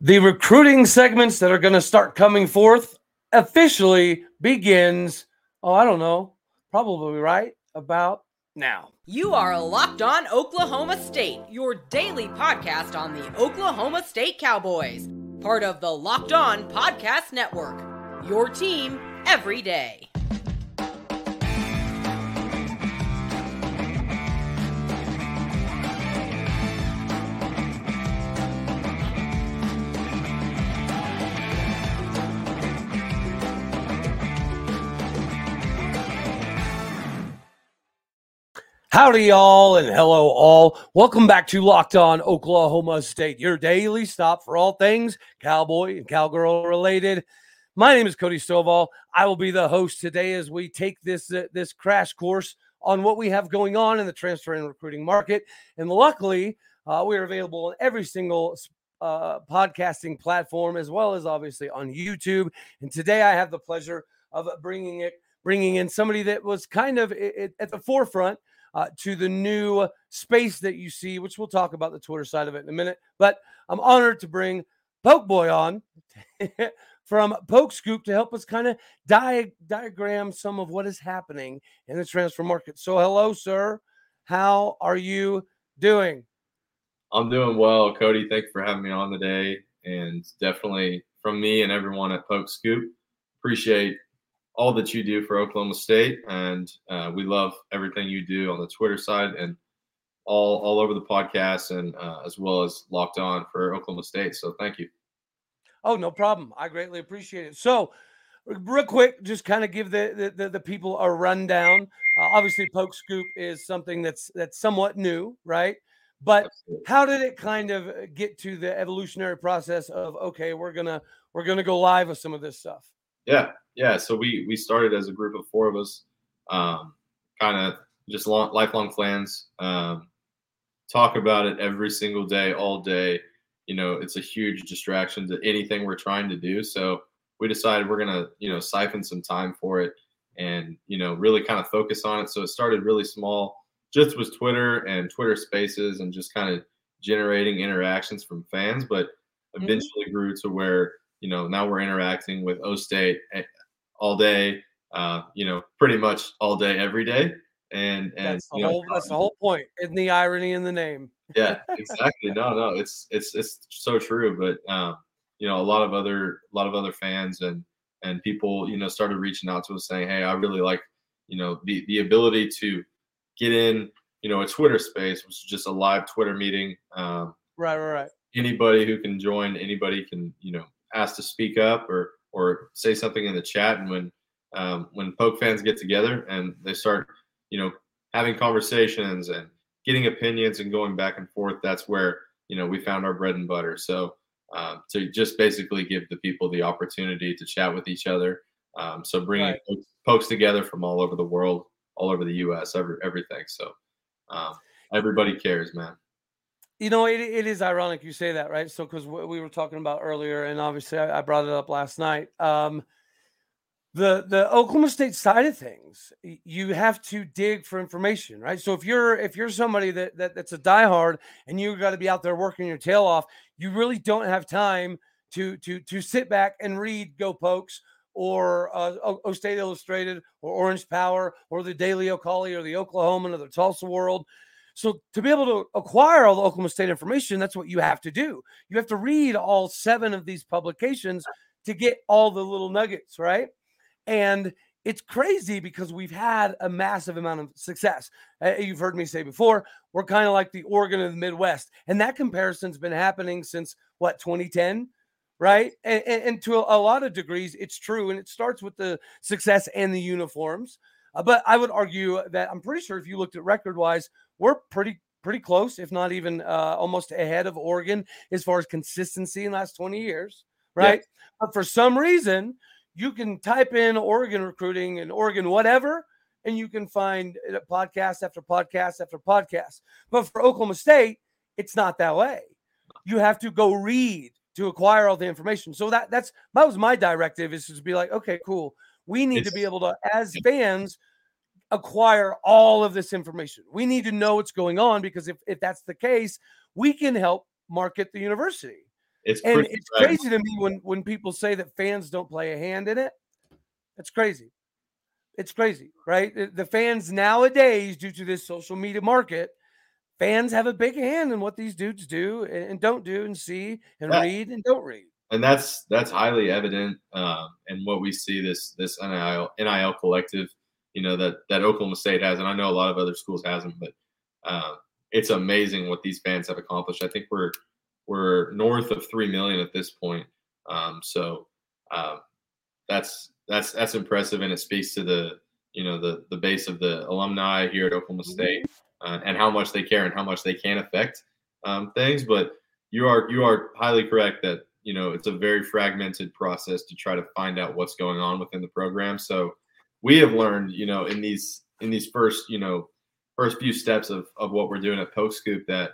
The recruiting segments that are going to start coming forth officially begins, oh, I don't know, probably right about now. You are Locked On Oklahoma State, your daily podcast on the Oklahoma State Cowboys, part of the Locked On Podcast Network. Your team every day. Howdy, y'all, and hello, all. Welcome back to Locked On Oklahoma State, your daily stop for all things cowboy and cowgirl related. My name is Cody Stovall. I will be the host today as we take this uh, this crash course on what we have going on in the transfer and recruiting market. And luckily, uh, we are available on every single uh, podcasting platform, as well as obviously on YouTube. And today, I have the pleasure of bringing it, bringing in somebody that was kind of at the forefront uh, to the new space that you see, which we'll talk about the Twitter side of it in a minute. But I'm honored to bring Poke Boy on from Poke Scoop to help us kind of di- diagram some of what is happening in the transfer market. So, hello, sir. How are you doing? I'm doing well, Cody. Thanks for having me on today. And definitely from me and everyone at Poke Scoop, appreciate all that you do for Oklahoma State, and uh, we love everything you do on the Twitter side and all all over the podcast, and uh, as well as locked on for Oklahoma State. So thank you. Oh, no problem. I greatly appreciate it. So, real quick, just kind of give the, the the, people a rundown. Uh, obviously, Poke Scoop is something that's that's somewhat new, right? But how did it kind of get to the evolutionary process of okay, we're gonna we're gonna go live with some of this stuff? Yeah, yeah. So we we started as a group of four of us, um, kind of just long, lifelong plans. Um, talk about it every single day, all day. You know, it's a huge distraction to anything we're trying to do. So we decided we're gonna, you know, siphon some time for it, and you know, really kind of focus on it. So it started really small, just with Twitter and Twitter Spaces, and just kind of generating interactions from fans, but mm-hmm. eventually grew to where you know, now we're interacting with O State eh, all day, uh, you know, pretty much all day, every day. And and that's the, whole, know, that's the whole point in the irony in the name. yeah, exactly. No, no, it's it's it's so true. But um, you know, a lot of other a lot of other fans and and people, you know, started reaching out to us saying, Hey, I really like, you know, the the ability to get in, you know, a Twitter space, which is just a live Twitter meeting. Um, right, right, right. Anybody who can join, anybody can, you know, asked to speak up or or say something in the chat. And when um, when poke fans get together and they start, you know, having conversations and getting opinions and going back and forth, that's where you know we found our bread and butter. So um, to just basically give the people the opportunity to chat with each other. Um, so bringing right. pokes, together from all over the world, all over the U.S., every, everything. So um, everybody cares, man. You know, it, it is ironic you say that, right? So, because we were talking about earlier, and obviously I, I brought it up last night. Um, the the Oklahoma State side of things, you have to dig for information, right? So if you're if you're somebody that, that that's a diehard and you got to be out there working your tail off, you really don't have time to to to sit back and read Go Pokes or uh, o State Illustrated or Orange Power or the Daily O'Colly or the Oklahoman or the Tulsa World. So to be able to acquire all the Oklahoma State information, that's what you have to do. You have to read all seven of these publications to get all the little nuggets, right? And it's crazy because we've had a massive amount of success. Uh, you've heard me say before, we're kind of like the Oregon of the Midwest. And that comparison's been happening since what, 2010? Right. And, and, to a, lot of degrees, it's true. And it starts with the success and the uniforms. Uh, but I would argue that I'm pretty sure if you looked at record wise, we're pretty pretty close, if not even uh, almost ahead of Oregon as far as consistency in the last 20 years, right? But for some reason, you can type in Oregon recruiting and Oregon whatever, and you can find podcast after podcast after podcast. But for Oklahoma State, it's not that way. You have to go read to acquire all the information. So that that's that was my directive is to be like, okay, cool. We need it's, to be able to, as fans, acquire all of this information. We need to know what's going on because if, if that's the case, we can help market the university. it's and it's fragmented. crazy to me when when people say that fans don't play a hand in it. It's crazy. It's crazy, right? The, the fans nowadays, due to this social media market, fans have a big hand in what these dudes do and, and don't do, and see and Yeah. read and don't read. And that's that's highly evident um, in what we see this this NIL NIL collective, you know that that Oklahoma State has, and I know a lot of other schools has them, but uh, it's amazing what these fans have accomplished. I think we're we're north of three million at this point, um, so uh, that's that's that's impressive, and it speaks to the you know the the base of the alumni here at Oklahoma State uh, and how much they care and how much they can affect um, things. But you are you are highly correct that you know it's a very fragmented process to try to find out what's going on within the program. So we have learned, you know, in these in these first you know first few steps of of what we're doing at Poke Scoop that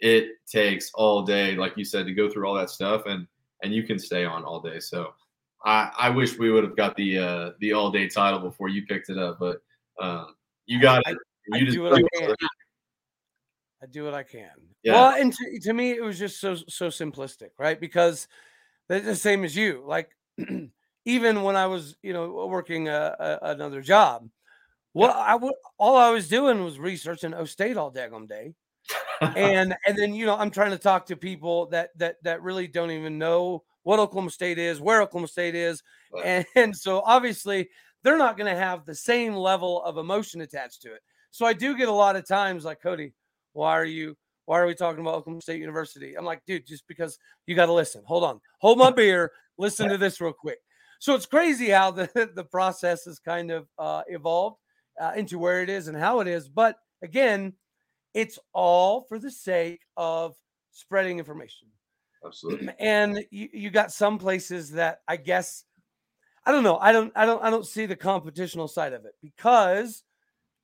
it takes all day, like you said, to go through all that stuff and and you can stay on all day. So I, I wish we would have got the uh, the all day title before you picked it up, but um, you got it. I You do what I it. I do what I can. Yeah. Well, and to, to me, it was just so so simplistic, right? Because the same as you. Like even when I was, you know, working a, a, another job, well, I would all I was doing was researching O State all daggum day, and and then you know I'm trying to talk to people that that that really don't even know what Oklahoma State is, where Oklahoma State is, Right. and, and so obviously they're not going to have the same level of emotion attached to it. So I do get a lot of times like Cody, why are you? Why are we talking about Oklahoma State University? I'm like, dude, just because you got to listen. Hold on, hold my beer. Listen to this real quick. So it's crazy how the the process has kind of uh, evolved uh, into where it is and how it is. But again, it's all for the sake of spreading information. Absolutely. And you, you got some places that I guess I don't know. I don't I don't I don't see the competitional side of it because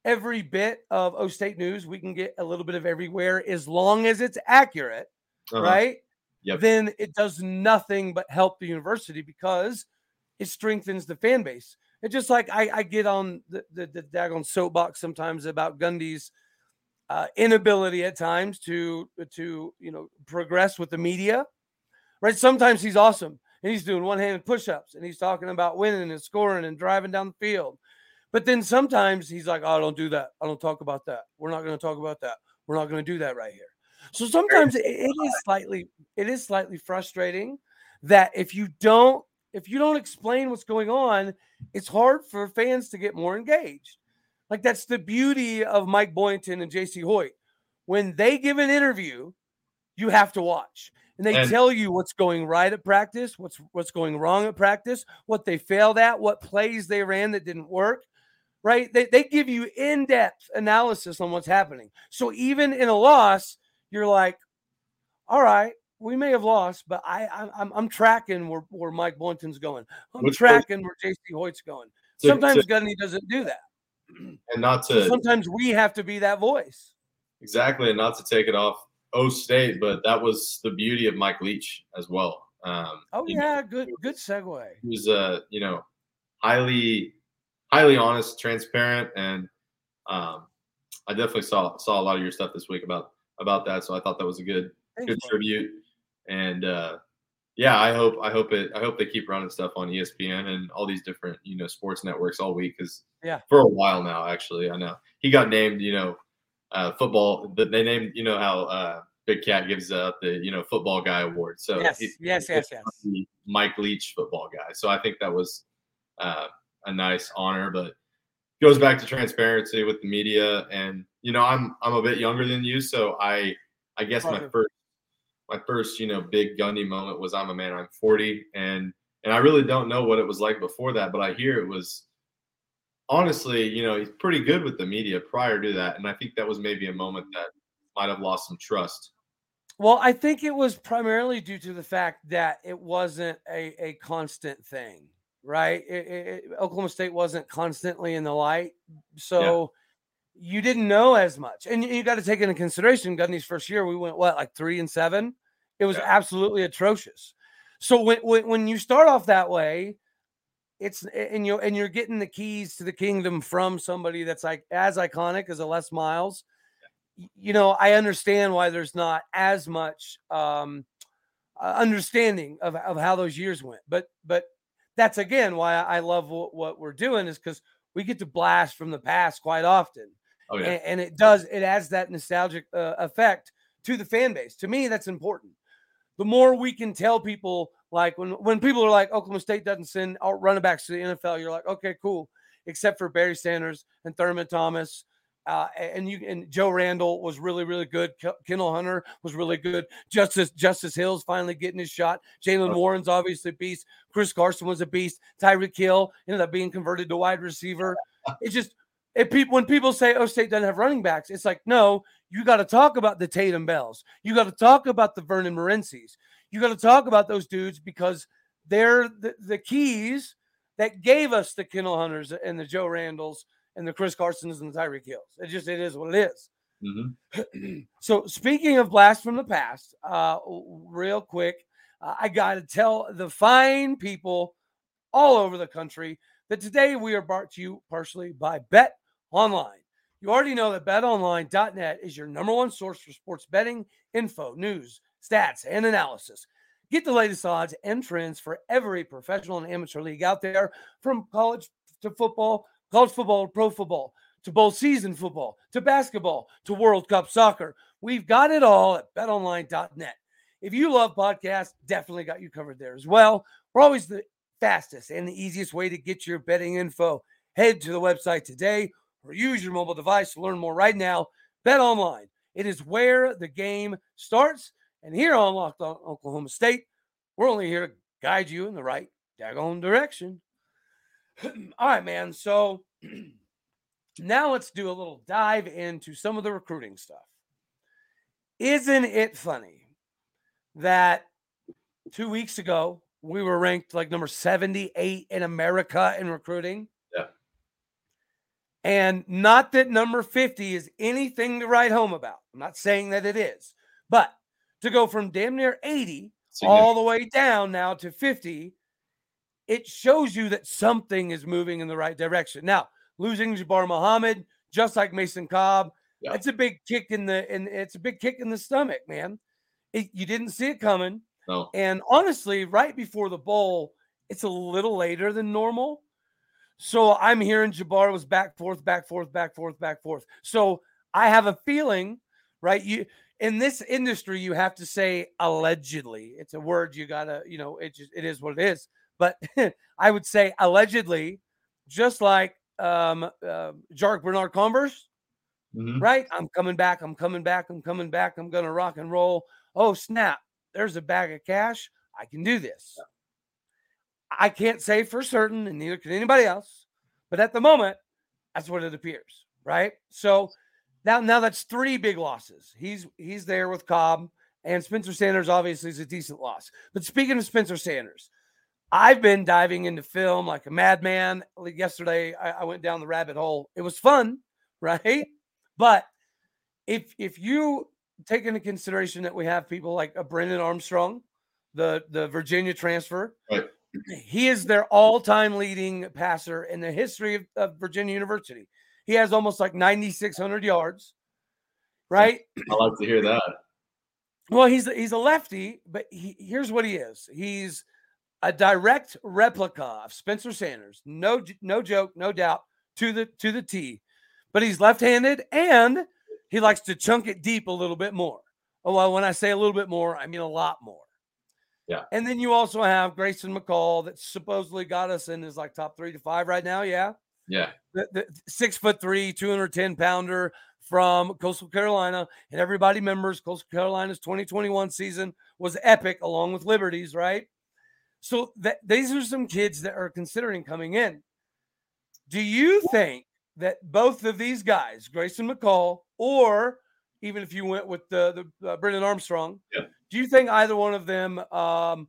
every bit of O State news we can get a little bit of everywhere as long as it's accurate, Uh-huh. right? Yep. Then it does nothing but help the university because it strengthens the fan base. It's just like I, I get on the, the, the daggone soapbox sometimes about Gundy's uh, inability at times to to you know progress with the media. Right? Sometimes he's awesome and he's doing one-handed push-ups and he's talking about winning and scoring and driving down the field. But then sometimes he's like, "Oh, don't do that. I don't talk about that. We're not going to talk about that. We're not going to do that right here." So sometimes it, it is slightly it is slightly frustrating that if you don't if you don't explain what's going on, it's hard for fans to get more engaged. Like that's the beauty of Mike Boynton and Jacie Hoyt. When they give an interview, you have to watch. And they And- tell you what's going right at practice, what's what's going wrong at practice, what they failed at, what plays they ran that didn't work. Right? They, they give you in-depth analysis on what's happening. So even in a loss, you're like, all right, we may have lost, but I, I'm I'm tracking where, where Mike Boynton's going. I'm Which tracking where Jacie Hoyt's going. To- Sometimes to- Gundy doesn't do that. and not So to sometimes we have to be that voice. exactly, and not to take it off O State, but that was the beauty of Mike Leach as well. Um, Oh you know, yeah, good good segue. he was uh, you know highly highly honest, transparent, and um, I definitely saw saw a lot of your stuff this week about about that. So I thought that was a good Thanks, good bud. tribute, and uh, yeah, I hope I hope it I hope they keep running stuff on ESPN and all these different you know sports networks all week because Yeah. for a while now actually I know he got named you know uh, football but they named you know how uh, Big Cat gives out the you know football guy award so Yes, he- yes, yes, yes. Mike Leach football guy so I think that was uh, a nice honor but goes back to transparency with the media and you know I'm I'm a bit younger than you so I I guess my first my first, you know, big Gundy moment was I'm a man, I'm 40. And and I really don't know what it was like before that, but I hear it was honestly, you know, he's pretty good with the media prior to that. And I think that was maybe a moment that might have lost some trust. Well, I think it was primarily due to the fact that it wasn't a, a constant thing, right? It, it, Oklahoma State wasn't constantly in the light. So you didn't know as much. And you, you got to take into consideration Gundy's first year, we went what, like three and seven? It was Yeah. absolutely atrocious. So when, when when you start off that way, it's and you and you're getting the keys to the kingdom from somebody that's like as iconic as a Les Miles. You know, I understand why there's not as much um uh, understanding of, of how those years went. But but that's again why I love what, what we're doing is because we get to blast from the past quite often. Oh yeah. And, and it does, it adds that nostalgic uh, effect to the fan base. To me, that's important. The more we can tell people, like when, when people are like, Oklahoma State doesn't send out running backs to the NFL, you're like, okay, cool. Except for Barry Sanders and Thurman Thomas uh, and you and Joe Randle was really really good. Kendall Hunter was really good. Justice Justice Hill's finally getting his shot. Jaylen Warren's obviously a beast. Chris Carson was a beast. Tyreek Hill ended up being converted to wide receiver. It's just if people when people say oh State doesn't have running backs, it's like no, you got to talk about the Tatum Bells. You got to talk about the Vernand Morencys. You got to talk about those dudes because they're the, the keys that gave us the Kendall Hunters and the Joe Randles and the Chris Carsons and the Tyreek Hills. It just it is what it is. Mm-hmm. so speaking of blast from the past, uh, real quick, uh, I got to tell the fine people all over the country that today we are brought to you partially by Bet Online. You already know that betonline.net is your number one source for sports betting info, news, stats, and analysis. Get the latest odds and trends for every professional and amateur league out there, from college to football college football, pro football, to bowl season football, to basketball, to World Cup soccer. We've got it all at betonline.net. If you love podcasts, definitely got you covered there as well. We're always the fastest and the easiest way to get your betting info. Head to the website today or use your mobile device to learn more right now. Bet online. It is where the game starts. And here on Locked On Oklahoma State, we're only here to guide you in the right daggone direction. All right, man. So now let's do a little dive into some of the recruiting stuff. Isn't it funny that two weeks ago we were ranked like number 78 in America in recruiting? Yeah. And not that number 50 is anything to write home about. I'm not saying that it is, but to go from damn near 80 all the way down now to 50 it shows you that something is moving in the right direction. Now, losing Jabbar Muhammad, just like Mason Cobb, yeah. it's a big kick in the and it's a big kick in the stomach, man. It, you didn't see it coming. No. And honestly, right before the bowl, it's a little later than normal. So I'm hearing Jabbar was back forth, back forth, back forth, back forth. So I have a feeling, right? You in this industry, you have to say allegedly. It's a word you gotta, you know, it just it is what it is. But I would say allegedly, just like um, uh, Jarrick Bernard Converse, mm-hmm. right? I'm coming back. I'm coming back. I'm coming back. I'm going to rock and roll. Oh, snap. There's a bag of cash. I can do this. I can't say for certain, and neither can anybody else. But at the moment, that's what it appears, right? So now, now that's three big losses. He's he's there with Cobb, and Spencer Sanders obviously is a decent loss. But speaking of Spencer Sanders, I've been diving into film like a madman. Like yesterday, I, I went down the rabbit hole. It was fun, right? But if if you take into consideration that we have people like uh, a Brennan Armstrong, the the Virginia transfer, right. he is their all-time leading passer in the history of, of Virginia University. He has almost like 9,600 yards, right? I like to hear that. Well, he's he's a lefty, but he, here's what he is. He's a direct replica of Spencer Sanders. No, no joke, no doubt to the to the T. But he's left-handed and he likes to chunk it deep a little bit more. Oh, well, when I say a little bit more, I mean a lot more. Yeah. And then you also have Grayson McCall that supposedly got us in his like top three to five right now. Yeah. Yeah. The, the six foot three, 210 pounder from Coastal Carolina. And everybody remembers Coastal Carolina's 2021 season was epic along with Liberty's, right? So that these are some kids that are considering coming in. Do you think that both of these guys, Grayson McCall, or even if you went with the the uh, Brennan Armstrong, yeah. do you think either one of them? Um,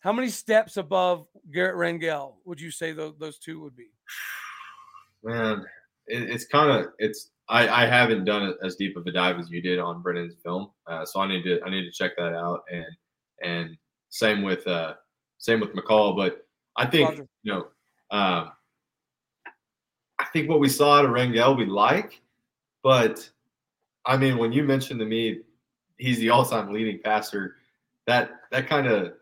how many steps above Garrett Rangel would you say those, those two would be? Man, it, it's kind of it's I, I haven't done as deep of a dive as you did on Brennan's film, uh, so I need to I need to check that out and and same with uh, same with McCall, but I think Roger. you know, um, I think what we saw out of Rangel we like, but I mean, when you mentioned to me he's the all-time leading passer that that kind of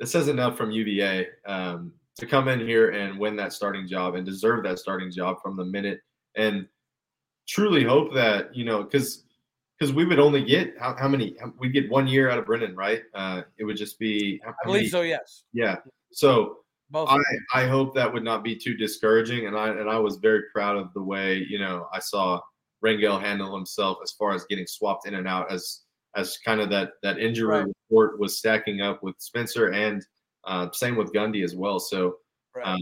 that says enough from UVA um, to come in here and win that starting job and deserve that starting job from the minute and truly hope that you know because because we would only get how, how many We'd get one year out of Brennan, right? Uh, it would just be I believe many, so. Yes. Yeah. So Both I I hope that would not be too discouraging, and I and I was very proud of the way you know I saw Rangel handle himself as far as getting swapped in and out as as kind of that that injury right. report was stacking up with Spencer and uh, same with Gundy as well. So right. um,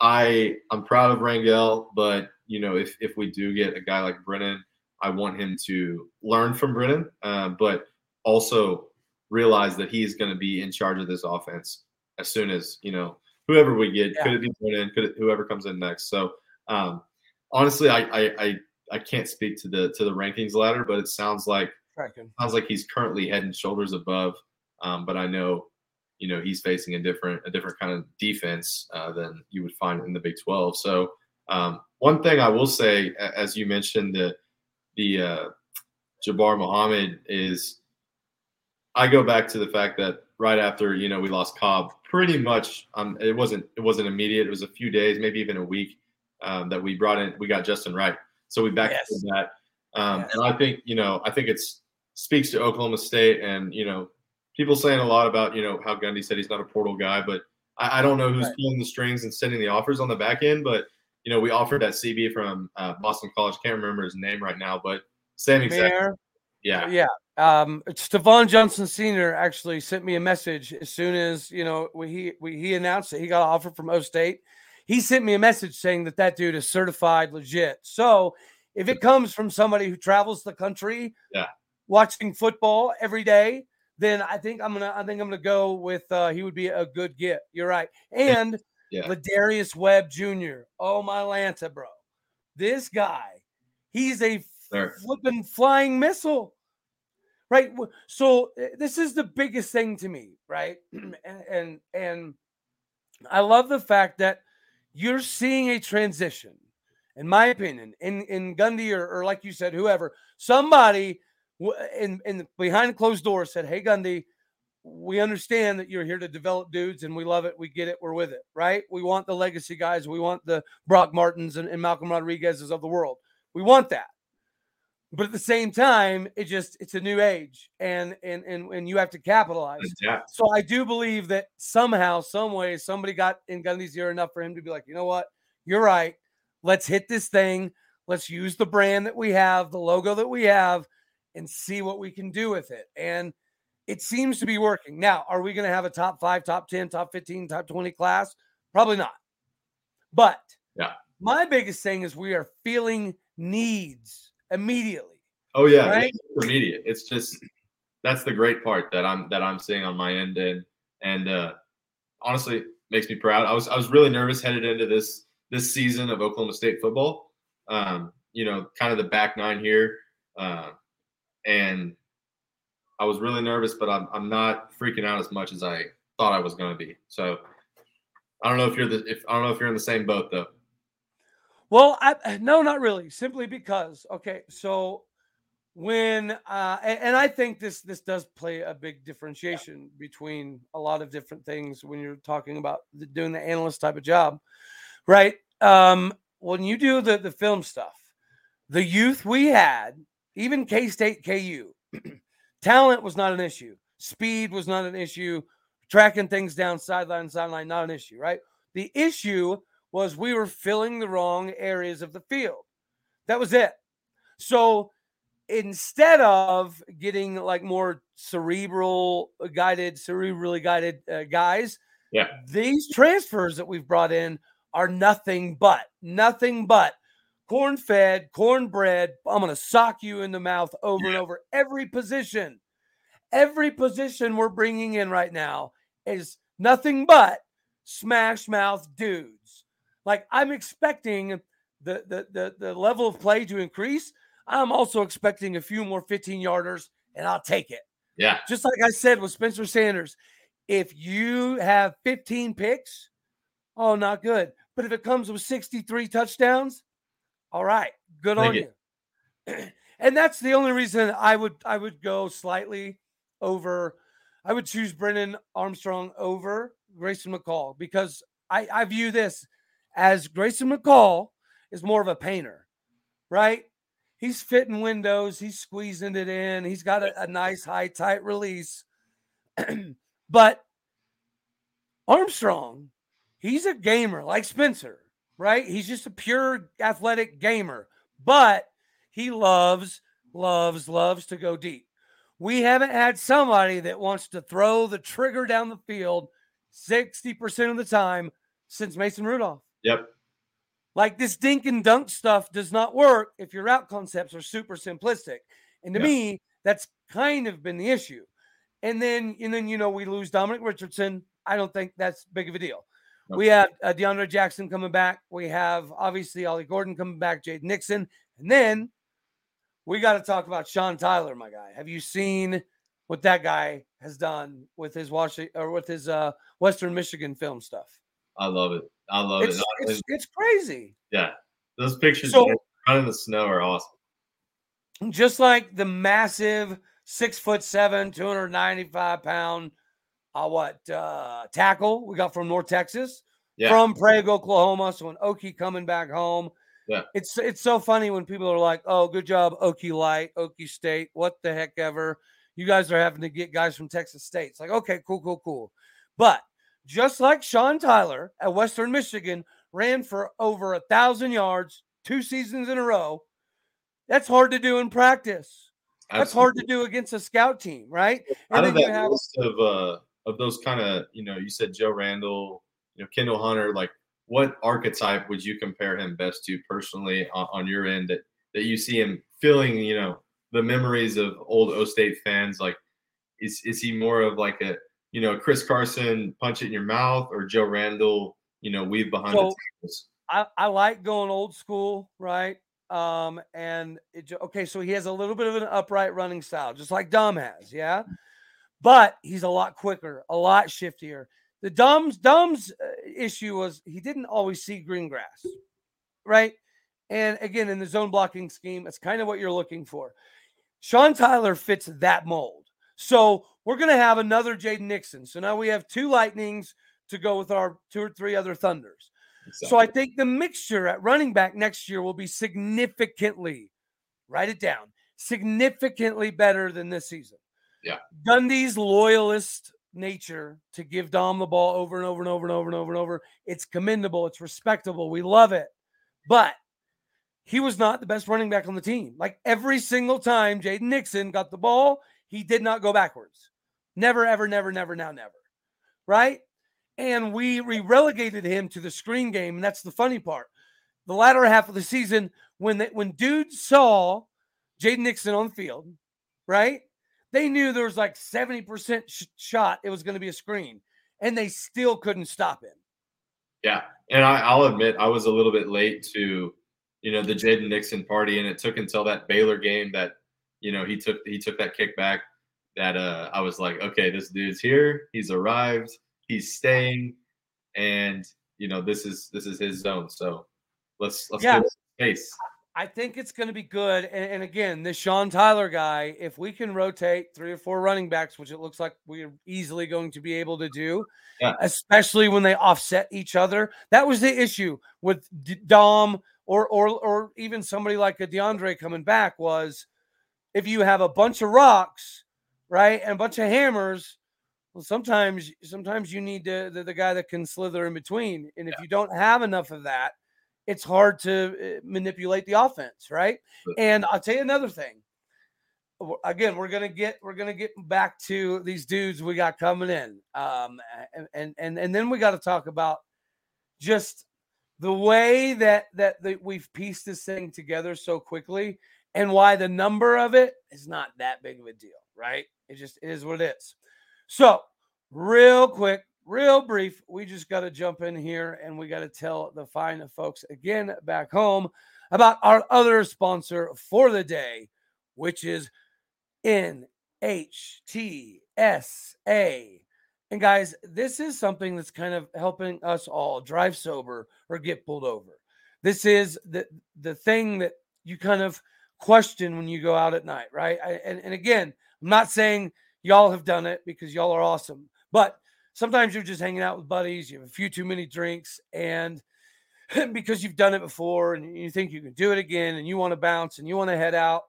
I I'm proud of Rangel, but you know if if we do get a guy like Brennan, I want him to learn from Brennan, uh, but also realize that he's going to be in charge of this offense as soon as you know whoever we get. Yeah. Could it be Brennan? Could it, whoever comes in next? So um, honestly, I, I I I can't speak to the to the rankings ladder, but it sounds like Tracking. sounds like he's currently head and shoulders above. Um, but I know, you know, he's facing a different a different kind of defense uh, than you would find in the Big Twelve. So um, one thing I will say, as you mentioned, the the uh, Jabbar Muhammad is, I go back to the fact that right after you know we lost Cobb, pretty much um, it wasn't it wasn't immediate. It was a few days, maybe even a week um, that we brought in. We got Justin Wright, so we backed yes. that. Um, yes. And I think you know I think it's speaks to Oklahoma State and you know people saying a lot about you know how Gundy said he's not a portal guy, but I, I don't know who's right. pulling the strings and sending the offers on the back end. But you know we offered that CB from uh, Boston College. Can't remember his name right now, but same exact. Mayor. Yeah. Yeah. Um, Stephon Johnson Sr. actually sent me a message as soon as you know he we, he announced that he got an offer from O State. He sent me a message saying that that dude is certified legit. So if it comes from somebody who travels the country, yeah, watching football every day, then I think I'm gonna I think I'm gonna go with uh, he would be a good get. You're right. And yeah. Ladarius Webb Jr. Oh my Lanta, bro. This guy, he's a there. flipping flying missile. Right. So eh, this is the biggest thing to me, right? and, and and I love the fact that you're seeing a transition, in my opinion, in, in Gundy or, or like you said, whoever, somebody in, in behind closed doors said, Hey, Gundy, we understand that you're here to develop dudes and we love it. We get it. We're with it, right? We want the legacy guys. We want the Brock Martins and, and Malcolm Rodriguez's of the world. We want that. But at the same time, it just it's a new age and and and, and you have to capitalize. Yeah. So I do believe that somehow, some way, somebody got in Gundy's ear enough for him to be like, you know what? You're right. Let's hit this thing. Let's use the brand that we have, the logo that we have, and see what we can do with it. And it seems to be working. Now, are we going to have a top five, top 10, top 15, top 20 class? Probably not. But yeah, my biggest thing is we are feeling needs immediately. Oh yeah, right? it's immediate. It's just that's the great part that I'm that I'm seeing on my end, and and uh, honestly makes me proud. I was I was really nervous headed into this this season of Oklahoma State football. Um, you know, kind of the back nine here. Uh, and I was really nervous, but I'm I'm not freaking out as much as I thought I was going to be. So I don't know if you're the if I don't know if you're in the same boat though. Well, I no, not really. Simply because okay, so when uh and, I think this this does play a big differentiation yeah. between a lot of different things when you're talking about the, doing the analyst type of job, right? Um, when you do the the film stuff, the youth we had even K State, KU, talent was not an issue. Speed was not an issue. Tracking things down sideline, sideline, not an issue, right? The issue was we were filling the wrong areas of the field. That was it. So instead of getting like more cerebral guided, cerebrally guided uh, guys, yeah, these transfers that we've brought in are nothing but nothing but corn fed, cornbread. I'm going to sock you in the mouth over yeah. and over. Every position, every position we're bringing in right now is nothing but smash mouth dudes. Like I'm expecting the, the, the, the level of play to increase. I'm also expecting a few more 15 yarders, and I'll take it. Yeah. Just like I said with Spencer Sanders, if you have 15 picks, oh, not good. But if it comes with 63 touchdowns, all right, good Thank on you. you. and that's the only reason I would I would go slightly over I would choose Brennan Armstrong over Grayson McCall because I, I view this as Grayson McCall is more of a painter, right? He's fitting windows, he's squeezing it in, he's got a, a nice high tight release. but Armstrong, he's a gamer like Spencer, right? He's just a pure athletic gamer, but he loves, loves, loves to go deep. We haven't had somebody that wants to throw the trigger down the field 60% of the time since Mason Rudolph. Yep. Like this dink and dunk stuff does not work if your route concepts are super simplistic. And to Yeah. me, that's kind of been the issue. And then, and then you know, we lose Dominic Richardson. I don't think that's big of a deal. We have uh, DeAndre Jackson coming back. We have obviously Ollie Gordon coming back, Jade Nixon, and then we got to talk about Sean Tyler, my guy. Have you seen what that guy has done with his Washington or with his uh, Western Michigan film stuff? I love it. I love It's, it. it's, it's crazy. yeah. Those pictures So- running in the snow are awesome. just like the massive six foot seven, 295 pound, uh, what uh, tackle we got from North Texas, Yeah. from Prague, Oklahoma. So when Okie coming back home, Yeah. it's it's so funny when people are like, "Oh, good job, Okie Light, Okie State, what the heck ever." You guys are having to get guys from Texas State. It's like, okay, cool, cool, cool. But just like Sean Tyler at Western Michigan ran for over a thousand yards two seasons in a row, that's hard to do in practice. That's hard to do against a scout team, right? Out And of that have list of uh of those kind of you know you said Joe Randle, you know Kendall Hunter, like what archetype would you compare him best to personally on, on your end that that you see him filling you know the memories of old O State fans? Like, is is he more of like a you know Chris Carson punch it in your mouth or Joe Randle you know weave behind So- the tables? I, I like going old school, right? Um, and it, okay, so he has a little bit of an upright running style, just like Dom has, yeah. But he's a lot quicker, a lot shiftier. The Dom's Dom's uh, issue was he didn't always see green grass, right? And again, in the zone blocking scheme, it's kind of what you're looking for. Sean Tyler fits that mold. So we're going to have another Jaden Nixon. So now we have two Lightnings to go with our two or three other Thunders. So I think the mixture at running back next year will be significantly, write it down, significantly better than this season. Yeah. Gundy's loyalist nature to give Dom the ball over and over and over and over and over and over. It's commendable. It's respectable. We love it. But he was not the best running back on the team. Like every single time Jaden Nixon got the ball, he did not go backwards. Never, ever, never, never, now, never. Right? And we, we relegated him to the screen game. And that's the funny part. The latter half of the season, when they, when dudes saw Jaden Nixon on the field, right? They knew there was like 70% sh- shot it was going to be a screen. And they still couldn't stop him. Yeah, and I, I'll admit I was a little bit late to, you know, the Jaden Nixon party, and it took until that Baylor game that, you know, he took he took that kickback that uh I was like, okay, this dude's here, he's arrived, he's staying, and you know this is this is his zone. So let's let's Yeah. give space. I think it's going to be good. And, and again, this Sean Tyler guy, if we can rotate three or four running backs, which it looks like we're easily going to be able to do, Yeah. especially when they offset each other. That was the issue with D- Dom or or or even somebody like a DeAndre coming back was if you have a bunch of rocks, right, and a bunch of hammers. Well, sometimes sometimes you need the, the, the guy that can slither in between. And if you don't have enough of that, it's hard to uh, manipulate the offense, right? And I'll tell you another thing. Again, we're gonna get we're gonna get back to these dudes we got coming in, um, and and and, then we got to talk about just the way that that that we've pieced this thing together so quickly, and why the number of it is not that big of a deal, right? It just is what it is. So, real quick, real brief, we just got to jump in here and we got to tell the fine folks again back home about our other sponsor for the day, which is NHTSA. And guys, this is something that's kind of helping us all drive sober or get pulled over. This is the the thing that you kind of question when you go out at night, right? I, and, and again, I'm not saying Y'all have done it because y'all are awesome. But sometimes you're just hanging out with buddies, you have a few too many drinks, and because you've done it before and you think you can do it again and you want to bounce and you want to head out.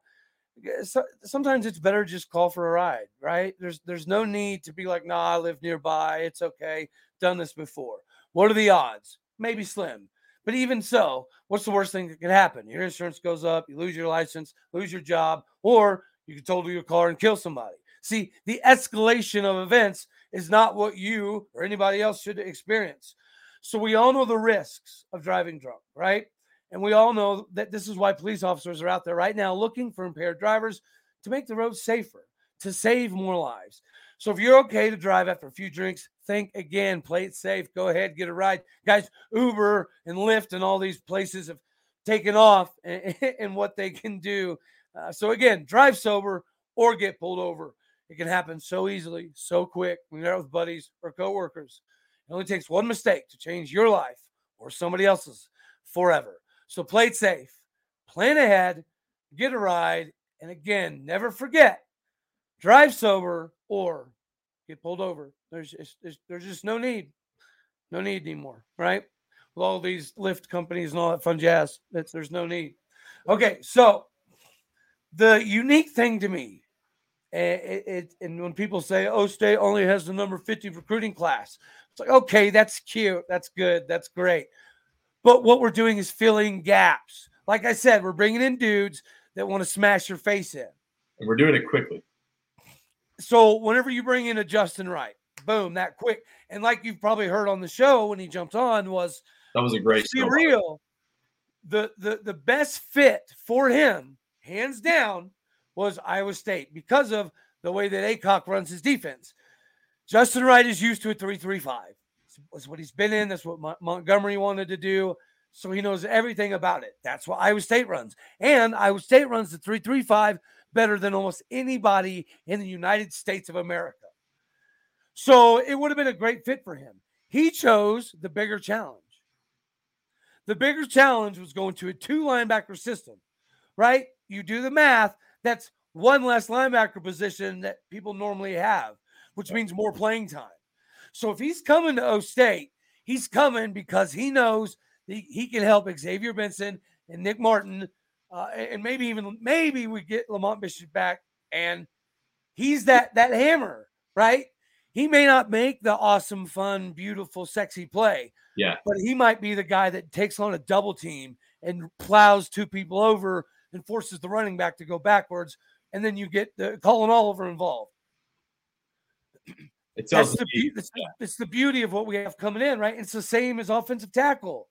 So, sometimes it's better just call for a ride, right? There's there's no need to be like, nah, I live nearby. It's okay. Done this before. What are the odds? Maybe slim. But even so, what's the worst thing that could happen? Your insurance goes up, you lose your license, lose your job, or you can total your car and kill somebody. See, the escalation of events is not what you or anybody else should experience. So we all know the risks of driving drunk, right? And we all know that this is why police officers are out there right now looking for impaired drivers to make the roads safer, to save more lives. So if you're okay to drive after a few drinks, think again, play it safe, go ahead, get a ride. Guys, Uber and Lyft and all these places have taken off and, what they can do. Uh, so again, drive sober or get pulled over. It can happen so easily, so quick when you're out with buddies or coworkers. It only takes one mistake to change your life or somebody else's forever. So play it safe, plan ahead, get a ride, and again, never forget drive sober or get pulled over. There's just, there's, just no need, no need anymore, right? With all these Lyft companies and all that fun jazz, there's no need. Okay, so the unique thing to me it, it, and when people say, "Oh, State only has the number 50 recruiting class," it's like, okay, that's cute, that's good, that's great. But what we're doing is filling gaps. Like I said, we're bringing in dudes that want to smash your face in, and we're doing it quickly. So whenever you bring in a Justin Wright, boom, that quick, and like you've probably heard on the show when he jumped on was that was a great. Be real. The the the best fit for him, hands down, was Iowa State because of the way that Heacock runs his defense. Justin Wright is used to a 3-3-5. That's what he's been in. That's what Montgomery wanted to do. So he knows everything about it. That's what Iowa State runs. And Iowa State runs the 3-3-5 better than almost anybody in the United States of America. So it would have been a great fit for him. He chose the bigger challenge. The bigger challenge was going to a two linebacker system, right? You do the math. That's one less linebacker position that people normally have, which means more playing time. So if he's coming to O State, he's coming because he knows he, he can help Xavier Benson and Nick Martin, uh, and maybe even maybe we get Lamont Bishop back, and he's that that hammer, right? He may not make the awesome, fun, beautiful, sexy play, yeah, but he might be the guy that takes on a double team and plows two people over and forces the running back to go backwards, and then you get the Collin Oliver involved. It's, That's the, be- it's, it's the beauty of what we have coming in, right? It's the same as offensive tackle.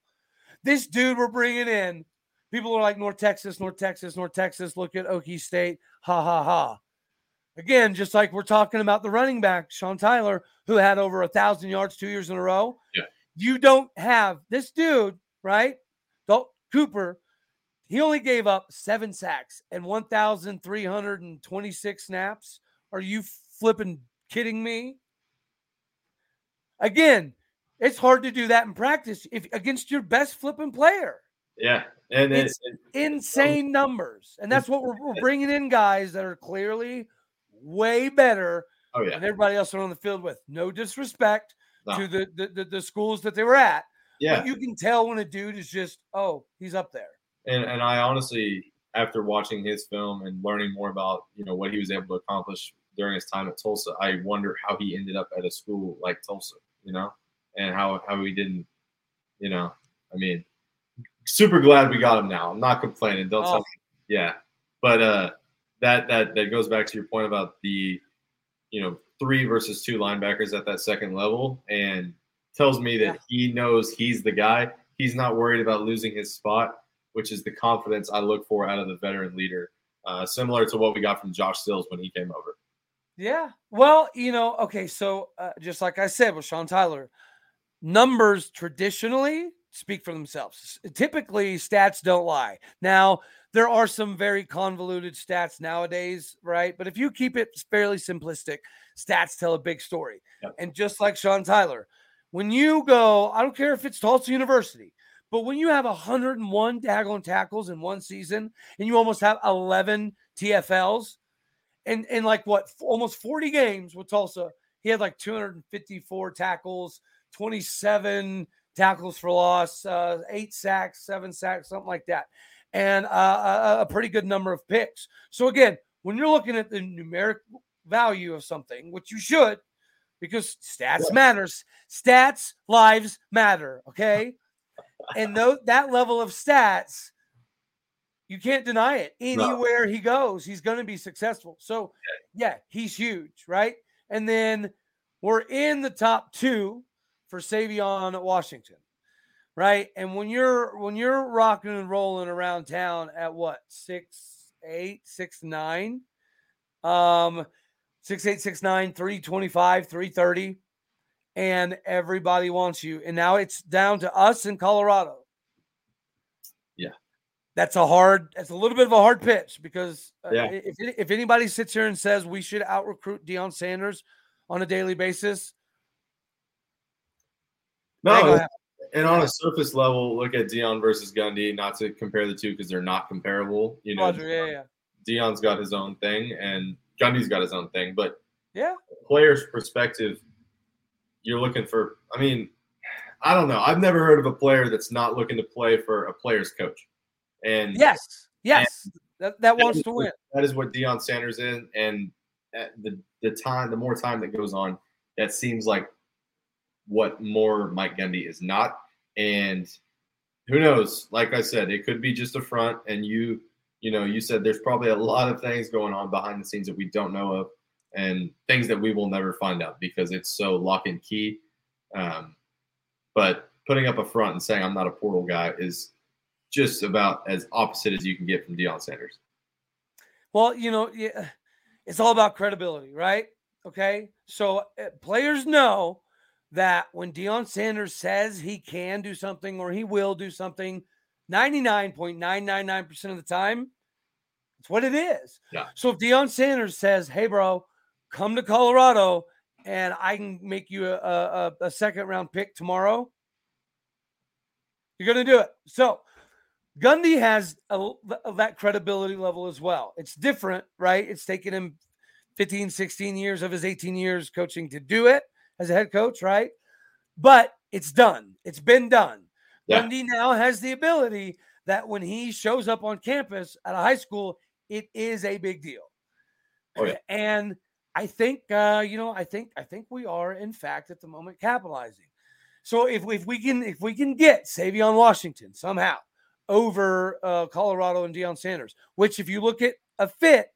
This dude we're bringing in, people are like North Texas, North Texas, North Texas. Look at Okie State, ha ha ha. Again, just like we're talking about the running back, Sean Tyler, who had over a thousand yards two years in a row. Yeah. You don't have this dude, right? Don't Cooper he only gave up seven sacks and 1,326 snaps. Are you flipping kidding me? Again, it's hard to do that in practice if against your best flipping player. Yeah, and it's it, it, insane um, numbers, and that's what we're, we're, bringing in guys that are clearly way better oh, yeah. than everybody else on the field with. No disrespect no. to the, the, the schools that they were at. Yeah, but you can tell when a dude is just oh he's up there. And and I honestly, after watching his film and learning more about you know what he was able to accomplish during his time at Tulsa, I wonder how he ended up at a school like Tulsa, you know, and how how he didn't, you know, I mean, super glad we got him now. I'm not complaining. Don't oh. tell me, yeah, but uh, that that that goes back to your point about the, you know, three versus two linebackers at that second level, and tells me that yeah. he knows he's the guy. He's not worried about losing his spot which is the confidence I look for out of the veteran leader, uh, similar to what we got from Josh Sills when he came over. Yeah. Well, you know, okay. So uh, just like I said with Sean Tyler, numbers traditionally speak for themselves. Typically, stats don't lie. Now, there are some very convoluted stats nowadays, right? But if you keep it fairly simplistic, stats tell a big story. Yep. And just like Sean Tyler, when you go, I don't care if it's Tulsa University, but when you have 101 daggone tackles in one season and you almost have 11 TFLs, And in like what almost 40 games with Tulsa, he had like 254 tackles, 27 tackles for loss, uh, eight sacks, seven sacks, something like that, and uh, a, a pretty good number of picks. So again, when you're looking at the numeric value of something, which you should, because stats yeah. matters, stats lives matter. Okay, and though that level of stats, you can't deny it. Anywhere no. he goes, he's going to be successful. So yeah, he's huge, right? And then we're in the top two for Savion Washington, right? And when you're when you're rocking and rolling around town at what six eight six nine, um, six eight six nine three twenty five three thirty, and everybody wants you. And now it's down to us in Colorado. Yeah, that's a hard. That's a little bit of a hard pitch because uh, yeah. if if anybody sits here and says we should out recruit Deion Sanders on a daily basis no, and on a surface level, look at Deion versus Gundy. Not to compare the two because they're not comparable. You know, Roger, yeah, yeah. Deion's got his own thing, and Gundy's got his own thing. But yeah, player's perspective, you're looking for. I mean, I don't know. I've never heard of a player that's not looking to play for a player's coach. And yes, yes, and that, that wants to win. That is what Deion Sanders is, and the the time, the more time that goes on, that seems like what more Mike Gundy is not. And who knows? Like I said, it could be just a front. And you, you know, you said there's probably a lot of things going on behind the scenes that we don't know of and things that we will never find out because it's so lock and key. Um, but putting up a front and saying I'm not a portal guy is just about as opposite as you can get from Deion Sanders. Well, you know, it's all about credibility, right? Okay. So uh, players know that when Deion Sanders says he can do something or he will do something, 99.999% of the time, it's what it is. Yeah. So if Deion Sanders says, hey, bro, come to Colorado and I can make you a, a, a second round pick tomorrow, you're going to do it. So Gundy has a, that credibility level as well. It's different, right? It's taken him 15, 16 years of his 18 years coaching to do it as a head coach, right? But it's done. It's been done. Yeah. Gundy now has the ability that when he shows up on campus at a high school, it is a big deal. Oh, yeah. And I think uh, you know, I think I think we are in fact at the moment capitalizing. So if, if we can if we can get Savion Washington somehow over uh, Colorado and Deion Sanders, which if you look at a fit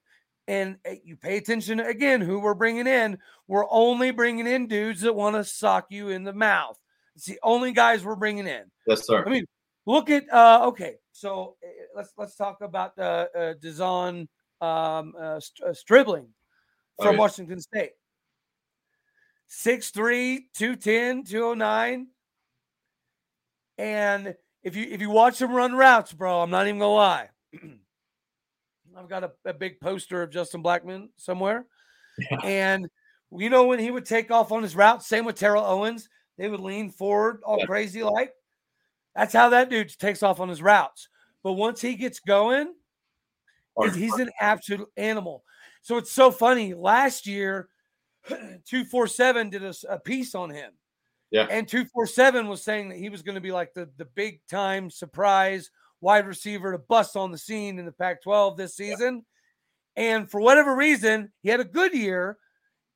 and eh, you pay attention again who we're bringing in. We're only bringing in dudes that want to sock you in the mouth. It's the only guys we're bringing in. Yes, sir. I mean, look at uh, okay. So eh, let's let's talk about uh, uh De'Zhaun um, uh, uh Stribling from okay. Washington State. 6'3, 210, 209. And if you if you watch him run routes, bro, I'm not even gonna lie. I've got a, a big poster of Justin Blackmon somewhere. Yeah. And you know when he would take off on his route, same with Terrell Owens, they would lean forward all yeah. crazy like. That's how that dude takes off on his routes. But once he gets going, he's an absolute animal. So it's so funny. Last year, 247 did a, a piece on him. Yeah. And 247 was saying that he was going to be like the, the big time surprise wide receiver to bust on the scene in the Pac 12 this season. And for whatever reason, he had a good year.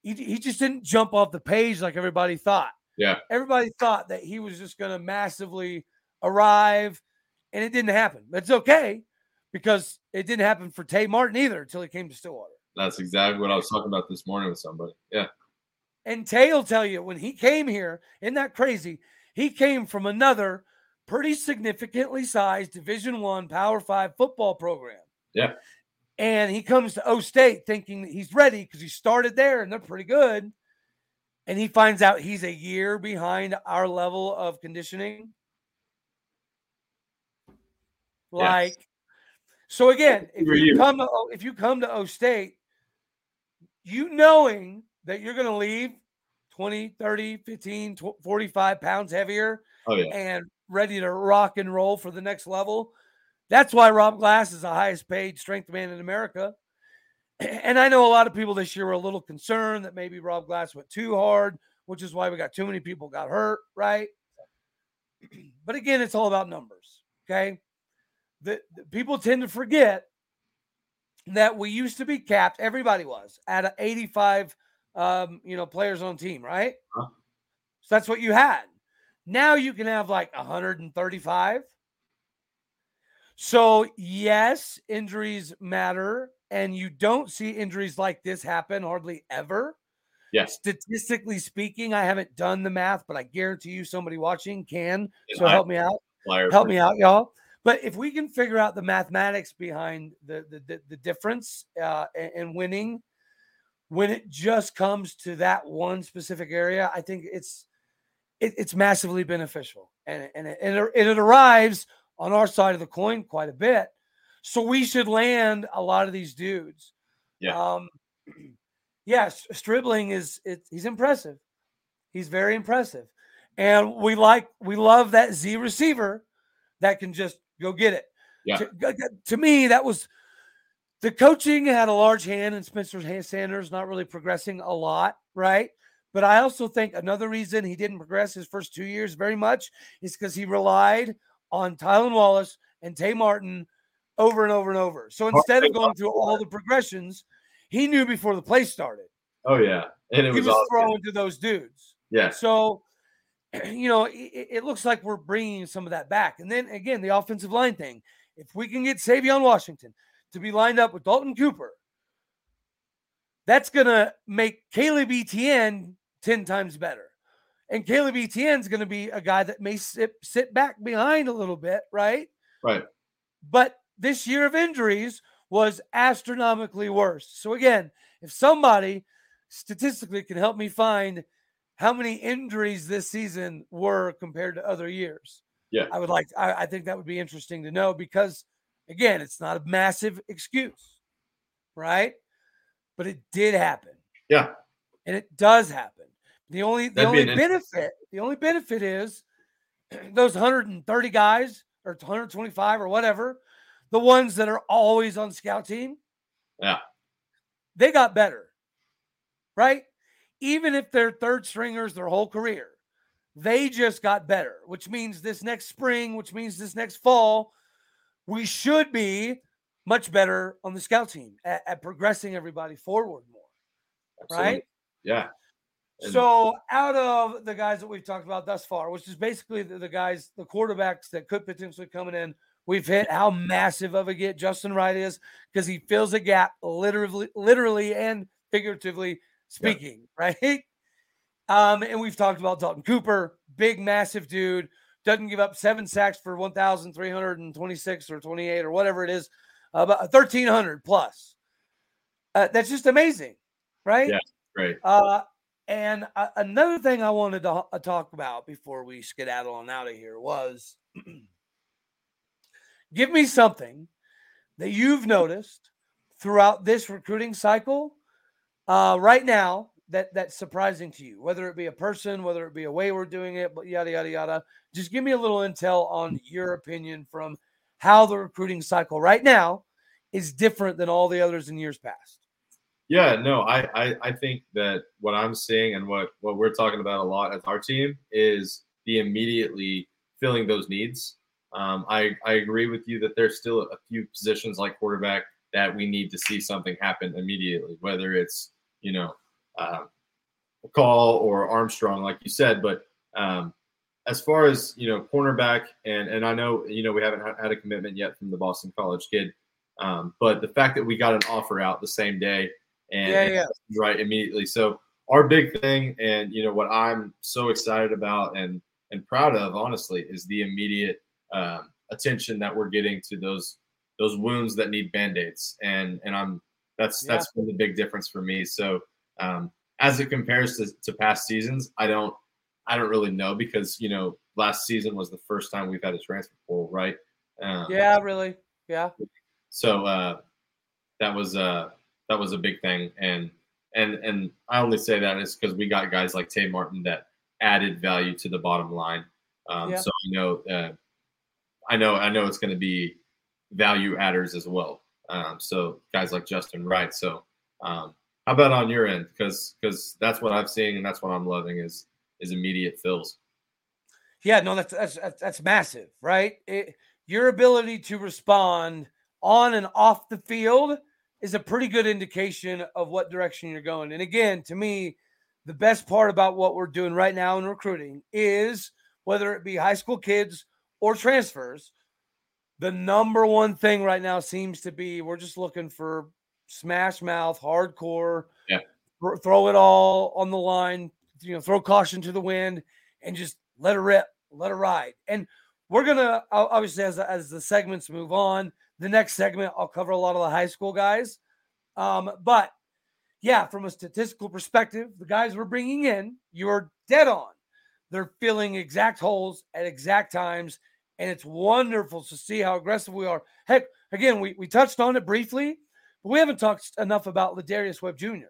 He, he just didn't jump off the page like everybody thought. Yeah. Everybody thought that he was just going to massively arrive, and it didn't happen. That's okay because it didn't happen for Tay Martin either until he came to Stillwater. That's exactly what I was talking about this morning with somebody. Yeah. And Tay will tell you when he came here, isn't that crazy? He came from another pretty significantly sized Division One Power Five football program. Yeah. And he comes to O State thinking that he's ready because he started there and they're pretty good. And he finds out he's a year behind our level of conditioning. Like, yes. so again, if you, you come to if you come to O State, you knowing that you're going to leave 20, 30, 15, 45 pounds heavier oh, yeah. and ready to rock and roll for the next level. That's why Rob Glass is the highest paid strength man in America. and I know a lot of people this year were a little concerned that maybe Rob Glass went too hard, which is why we got too many people got hurt, right? But again, it's all about numbers. Okay. The, the people tend to forget that we used to be capped, everybody was at 85 um, you know, players on team, right? Huh? So that's what you had. Now you can have like 135. So, yes, injuries matter, and you don't see injuries like this happen hardly ever. Yes. Statistically speaking, I haven't done the math, but I guarantee you somebody watching can. So help me out. Help me out, y'all. But if we can figure out the mathematics behind the the, the, the difference uh, in winning, when it just comes to that one specific area, I think it's it, it's massively beneficial, and and it, and it, and it arrives on our side of the coin quite a bit. So we should land a lot of these dudes. Yeah. Um, yes, Stribling is it, he's impressive. He's very impressive. And we like we love that Z receiver that can just go get it. Yeah. To, to me, that was the coaching had a large hand in Spencer Sanders not really progressing a lot, right? But I also think another reason he didn't progress his first two years very much is because he relied on Tylan Wallace and Tay Martin over and over and over. So instead of going through all the progressions, he knew before the play started. Oh yeah, and it he was, was throwing to those dudes. Yeah. So you know, it, it, looks like we're bringing some of that back. And then again, the offensive line thing. If we can get Savion Washington to be lined up with Dalton Cooper, that's gonna make Caleb Etienne ten times better. And Caleb Etienne is going to be a guy that may sit, sit back behind a little bit, right? Right. But this year of injuries was astronomically worse. So again, if somebody statistically can help me find how many injuries this season were compared to other years, yeah, I would like. I, I think that would be interesting to know because again, it's not a massive excuse, right? But it did happen. Yeah, and it does happen. The only the That'd only benefit the only benefit is those 130 guys or 125 or whatever, the ones that are always on scout team. Yeah. They got better. Right? Even if they're third stringers their whole career, they just got better, which means this next spring, which means this next fall, we should be much better on the scout team at, at progressing everybody forward more. Absolutely. Right? Yeah. And so, out of the guys that we've talked about thus far, which is basically the, the, guys, the quarterbacks that could potentially coming in, we've hit how massive of a get Justin Wright is because he fills a gap, literally, literally and figuratively speaking, yeah. right? Um, and we've talked about Dalton Cooper, big, massive dude, doesn't give up seven sacks for 1,326 or 28 or whatever it is, about 1,300 plus. Uh, that's just amazing, right? Yeah, great. Uh, and uh, another thing I wanted to uh, talk about before we skedaddle on out of here was give me something that you've noticed throughout this recruiting cycle uh, right now that that's surprising to you, whether it be a person, whether it be a way we're doing it, but yada yada yada. Just give me a little intel on your opinion from how the recruiting cycle right now is different than all the others in years past. Yeah, no, I, I, I think that what I'm seeing and what what we're talking about a lot as our team is the immediately filling those needs. Um, I I agree with you that there's still a few positions like quarterback that we need to see something happen immediately, whether it's you know uh, call or Armstrong, like you said. But um, as far as you know, cornerback and and I know you know we haven't had a commitment yet from the Boston College kid, um, but the fact that we got an offer out the same day and, yeah, yeah. right immediately. So our big thing, and you know what I'm so excited about and and proud of, honestly, is the immediate um, attention that we're getting to those those wounds that need band-aids and and i'm that's yeah. that's been the big difference for me so um, as it compares to, to past seasons i don't i don't really know because you know last season was the first time we've had a transfer portal right um, yeah really yeah so uh that was uh that was a big thing. And and and I only say that is because we got guys like Tay Martin that added value to the bottom line. Um, yeah. So I know uh, I know I know it's going to be value adders as well. Um, so guys like Justin Wright. So Um, how about on your end? Because because that's what I'm seeing and that's what I'm loving is is immediate fills. Yeah, no, that's that's that's massive, right? It, your ability to respond on and off the field is a pretty good indication of what direction you're going. And again, to me, the best part about what we're doing right now in recruiting is whether it be high school kids or transfers, the number one thing right now seems to be we're just looking for smash mouth, hardcore, yeah. throw it all on the line, you know, throw caution to the wind and just let it rip, let it ride. And we're gonna obviously as as the segments move on, the next segment I'll cover a lot of the high school guys. Um, but yeah, from a statistical perspective, the guys we're bringing in, you're dead on. They're filling exact holes at exact times, and it's wonderful to see how aggressive we are. Heck, again, we, we touched on it briefly, but we haven't talked enough about Lardarius Webb Jr.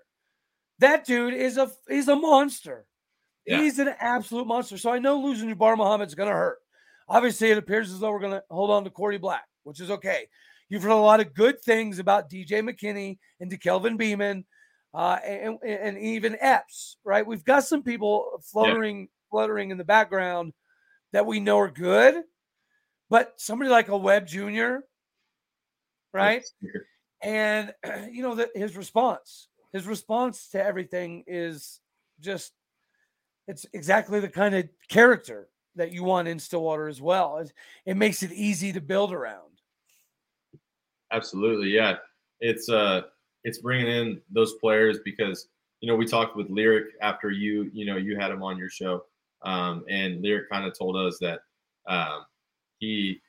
That dude is a he's a monster. Yeah. He's an absolute monster. So I know losing Jabbar Muhammad's gonna hurt. Obviously, it appears as though we're gonna hold on to Korie Black, which is okay. You've heard a lot of good things about DJ McKinney and DeKelvin Beeman uh, and, and even Epps, right? We've got some people fluttering, yeah. fluttering in the background that we know are good, but somebody like a Webb Jr., right? And you know that his response, his response to everything is just it's exactly the kind of character that you want in Stillwater as well. It, it makes it easy to build around. Absolutely, yeah. It's uh it's bringing in those players because you know we talked with Lyrik after you you know you had him on your show, um, and Lyrik kind of told us that um, he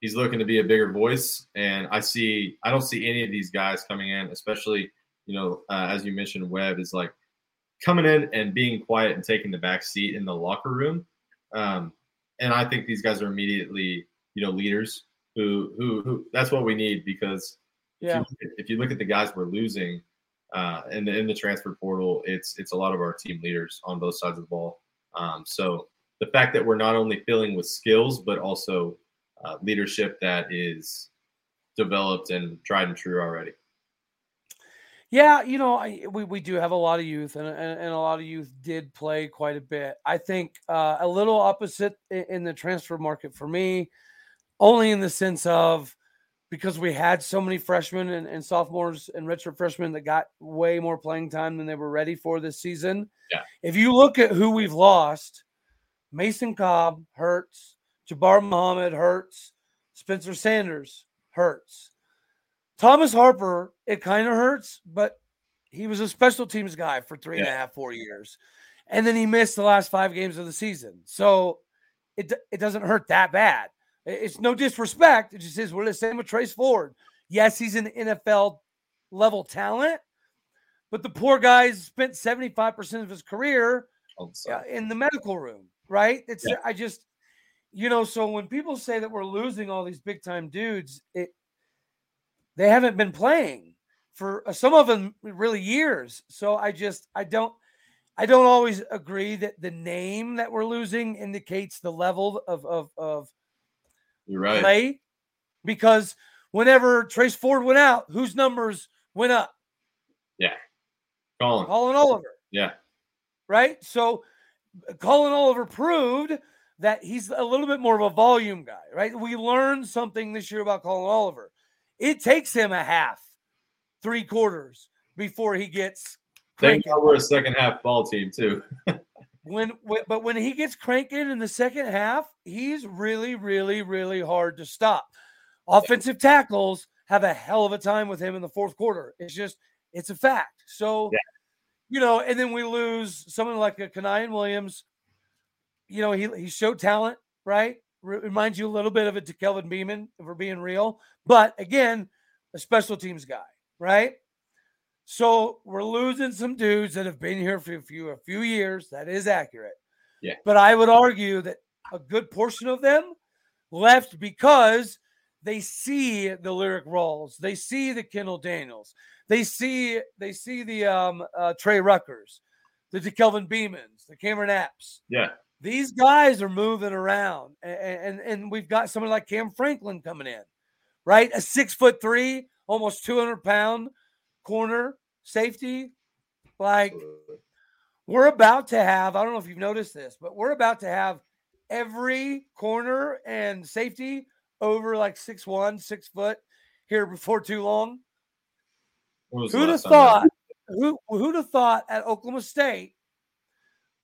he's looking to be a bigger voice, and I see I don't see any of these guys coming in, especially you know uh, as you mentioned, Webb is like coming in and being quiet and taking the back seat in the locker room, um, and I think these guys are immediately you know leaders who who who that's what we need because yeah. If you, if you look at the guys we're losing uh, in the in the transfer portal, it's it's a lot of our team leaders on both sides of the ball. Um, so the fact that we're not only filling with skills but also uh, leadership that is developed and tried and true already. Yeah, you know, I, we, we do have a lot of youth, and, and, and, a lot of youth did play quite a bit. I think uh, a little opposite in, in the transfer market for me, only in the sense of because we had so many freshmen and, and, sophomores and redshirt freshmen that got way more playing time than they were ready for this season. Yeah. If you look at who we've lost, Mason Cobb hurts, Jabbar Muhammad hurts, Spencer Sanders hurts. Thomas Harper, it kind of hurts, but he was a special teams guy for three yeah. and a half, four years. And then he missed the last five games of the season. So it, it doesn't hurt that bad. It's no disrespect. It just is we're the same with Trace Ford. Yes, he's an NFL level talent, but the poor guy spent 75% of his career oh, in the medical room, right? It's yeah. I just you know, so when people say that we're losing all these big time dudes, it they haven't been playing for uh, some of them really years. So I just I don't I don't always agree that the name that we're losing indicates the level of of of you're right. Play because whenever Trace Ford went out, whose numbers went up? Yeah. Collin. Collin Oliver. Yeah. Right. So Collin Oliver proved that he's a little bit more of a volume guy, right? We learned something this year about Collin Oliver. It takes him a half, three quarters before he gets. Thank God we're a second half ball team too. when, when but when he gets cranking in the second half, he's really, really, really hard to stop. Offensive tackles have a hell of a time with him in the fourth quarter. It's just it's a fact. So yeah. You know, and then we lose someone like a Kanion Williams. You know, he he showed talent, right? reminds you a little bit of it to Kelvin Beeman, if we're being real. But again, a special teams guy, right? So we're losing some dudes that have been here for a few a few years. That is accurate. Yeah. But I would argue that a good portion of them left because they see the Lyrik Rawls, they see the Kendal Daniels, they see they see the um, uh, Trey Ruckers, the Kelvin Beemans, the Cameron Epps. Yeah. These guys are moving around, and, and and we've got someone like Cam Franklin coming in, right? A six foot three, almost two hundred pound corner, safety, like we're about to have, I don't know if you've noticed this, but we're about to have every corner and safety over like six one, six foot here before too long. Who'd have thought? Who who'd have thought at Oklahoma State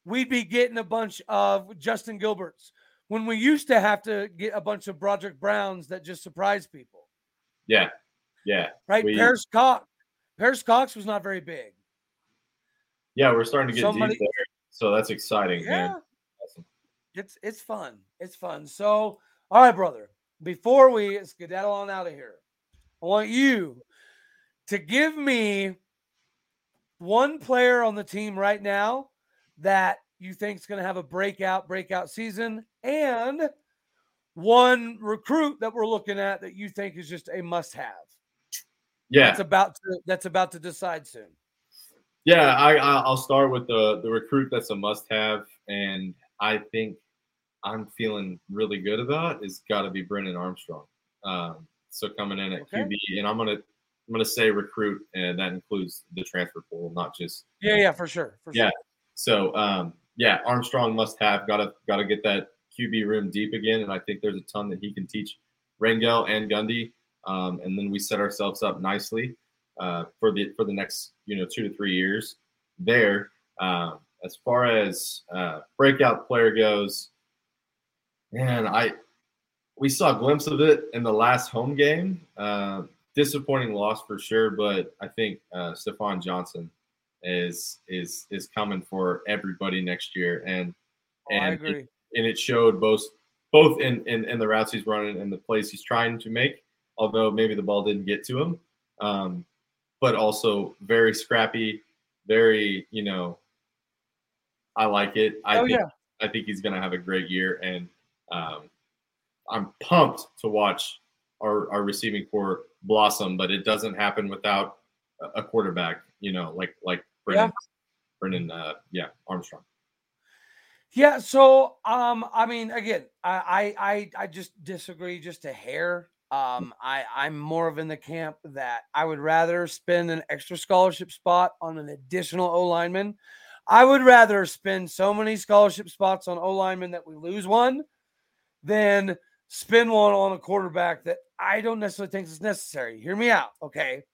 we'd be getting a bunch of Justin Gilberts when we used to have to get a bunch of Broderick Browns that just surprise people. Yeah, yeah. Right. We, Paris Cox. Paris Cox was not very big. Yeah, we're starting to get Somebody, deep there, so that's exciting. Yeah, man. Awesome. It's it's fun. It's fun. So, all right, brother. Before we skedaddle on out of here, I want you to give me one player on the team right now that you think is going to have a breakout breakout season and one recruit that we're looking at that you think is just a must have yeah. That's about to that's about to decide soon. Yeah i i'll start with the the recruit that's a must have and i think i'm feeling really good about is got to be brennan armstrong um, so coming in at okay. qb and i'm gonna i'm gonna say recruit and that includes the transfer pool not just yeah yeah for sure for yeah sure. so um yeah armstrong must have gotta gotta get that qb room deep again and i think there's a ton that he can teach rangel and gundy um, and then we set ourselves up nicely uh, for the for the next you know two to three years there. Um, as far as uh, breakout player goes, man, I we saw a glimpse of it in the last home game. Uh, disappointing loss for sure, but I think uh, Stephon Johnson is is is coming for everybody next year, and oh, and it, and it showed both both in, in in the routes he's running and the plays he's trying to make although maybe the ball didn't get to him. Um, but also very scrappy, very, you know, I like it. I oh, think yeah. I think he's gonna have a great year and um, I'm pumped to watch our, our receiving core blossom, but it doesn't happen without a quarterback, you know, like like Brennan, yeah. Brennan, uh, yeah, Armstrong. Yeah, so um, I mean, again, I I I just disagree just a hair. Um, I, I'm more of in the camp that I would rather spend an extra scholarship spot on an additional O lineman. I would rather spend so many scholarship spots on O lineman that we lose one than spend one on a quarterback that I don't necessarily think is necessary. Hear me out, okay?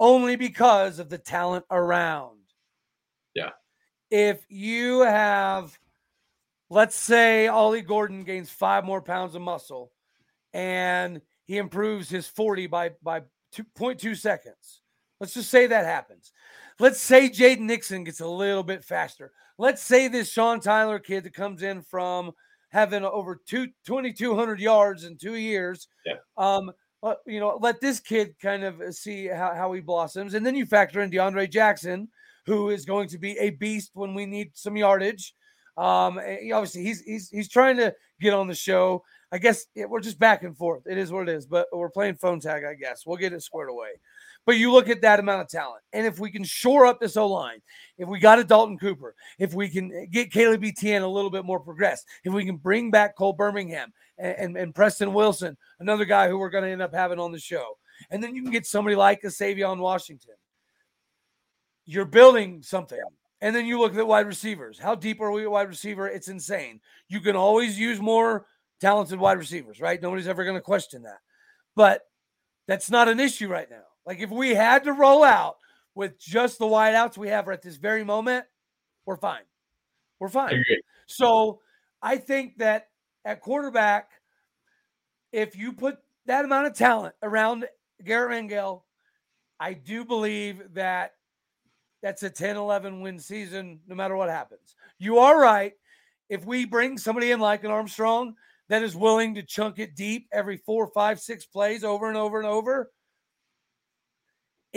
Only because of the talent around. Yeah. If you have, let's say, Ollie Gordon gains five more pounds of muscle and he improves his 40 by by 2.2 seconds. Let's just say that happens. Let's say Jaden Nixon gets a little bit faster. Let's say this Sean Tyler kid that comes in from having over two, 2,200 yards in two years. Yeah. Um, uh, you know, let this kid kind of see how, how he blossoms. And then you factor in DeAndre Jackson, who is going to be a beast when we need some yardage. Um, obviously, he's he's he's trying to get on the show. I guess it, we're just back and forth. It is what it is, but we're playing phone tag, I guess. We'll get it squared away. But you look at that amount of talent, and if we can shore up this O line, if we got a Dalton Cooper, if we can eh, get Caleb Etienne a little bit more progressed, if we can bring back Cole Birmingham and, and, and Preston Wilson, another guy who we're going to end up having on the show, and then you can get somebody like a Savion Washington, you're building something. And then you look at the wide receivers. How deep are we at wide receiver? It's insane. You can always use more talented wide receivers, right? Nobody's ever going to question that. But that's not an issue right now. Like if we had to roll out with just the wideouts we have at this very moment, we're fine. We're fine. I so I think that at quarterback, if you put that amount of talent around Garret Rangel, I do believe that that's a 10 11 win season no matter what happens. You are right. If we bring somebody in like an Armstrong that is willing to chunk it deep every four, five, six plays over and over and over,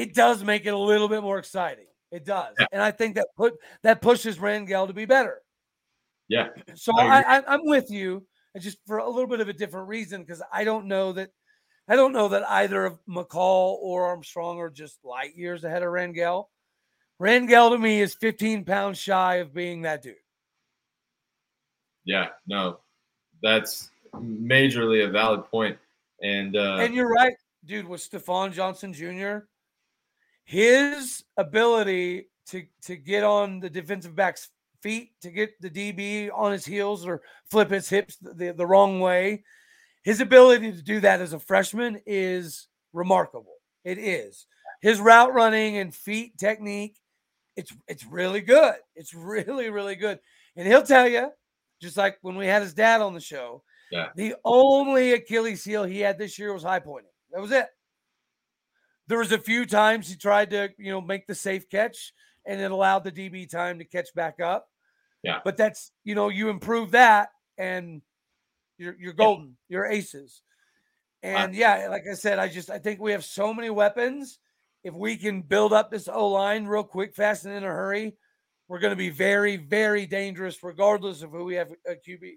it does make it a little bit more exciting. It does, yeah. and I think that put that pushes Rangel to be better. Yeah. So I, I I'm with you, just for a little bit of a different reason because I don't know that I don't know that either of McCall or Armstrong are just light years ahead of Rangel. Rangel to me is 15 pounds shy of being that dude. Yeah, no, that's majorly a valid point. And uh, and you're right, dude. With Stephon Johnson Jr., his ability to to get on the defensive back's feet, to get the DB on his heels or flip his hips the, the wrong way, his ability to do that as a freshman is remarkable. It is. His route running and feet technique, it's it's really good. It's really, really good. And he'll tell you, just like when we had his dad on the show, Yeah. the only Achilles heel he had this year was high pointing. That was it. There was a few times he tried to, you know, make the safe catch and it allowed the DB time to catch back up. Yeah. But that's, you know, you improve that and you're you're golden. You're aces. And yeah, like I said, I just I think we have so many weapons. If we can build up this O line real quick, fast, and in a hurry, we're going to be very, very dangerous, regardless of who we have a QB.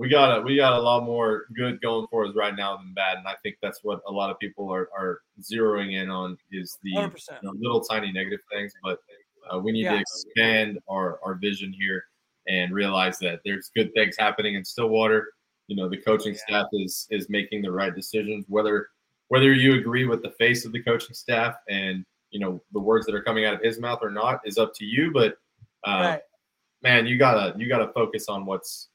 We got a we got a lot more good going for us right now than bad, and I think that's what a lot of people are are zeroing in on is the you know, little tiny negative things, but uh, we need to expand our, our vision here and realize that there's good things happening in Stillwater. You know, the coaching Yeah. staff is is making the right decisions. Whether whether you agree with the face of the coaching staff and you know the words that are coming out of his mouth or not is up to you. But uh, Right. man, you gotta you gotta focus on what's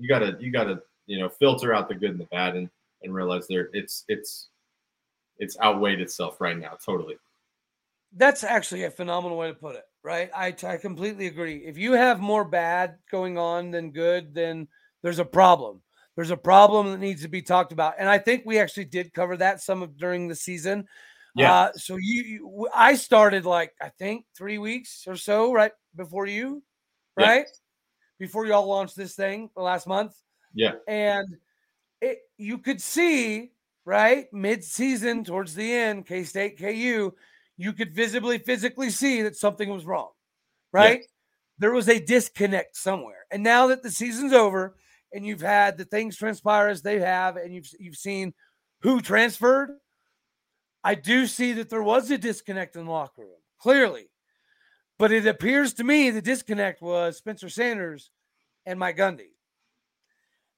you gotta you gotta you know filter out the good and the bad and and realize there it's it's it's outweighed itself right now totally. That's actually a phenomenal way to put it, right? I, I completely agree. If you have more bad going on than good, then there's a problem. There's a problem that needs to be talked about, and I think we actually did cover that some of during the season. Yeah. Uh, so you, you, I started like I think three weeks or so right before you, right before y'all launched this thing last month. Yeah. and it you could see right mid-season towards the end k-state ku you could visibly physically see that something was wrong right there was a disconnect somewhere and now that the season's over and you've had the things transpire as they have and you've you've seen who transferred i do see that there was a disconnect in the locker room clearly but it appears to me the disconnect was spencer sanders and mike gundy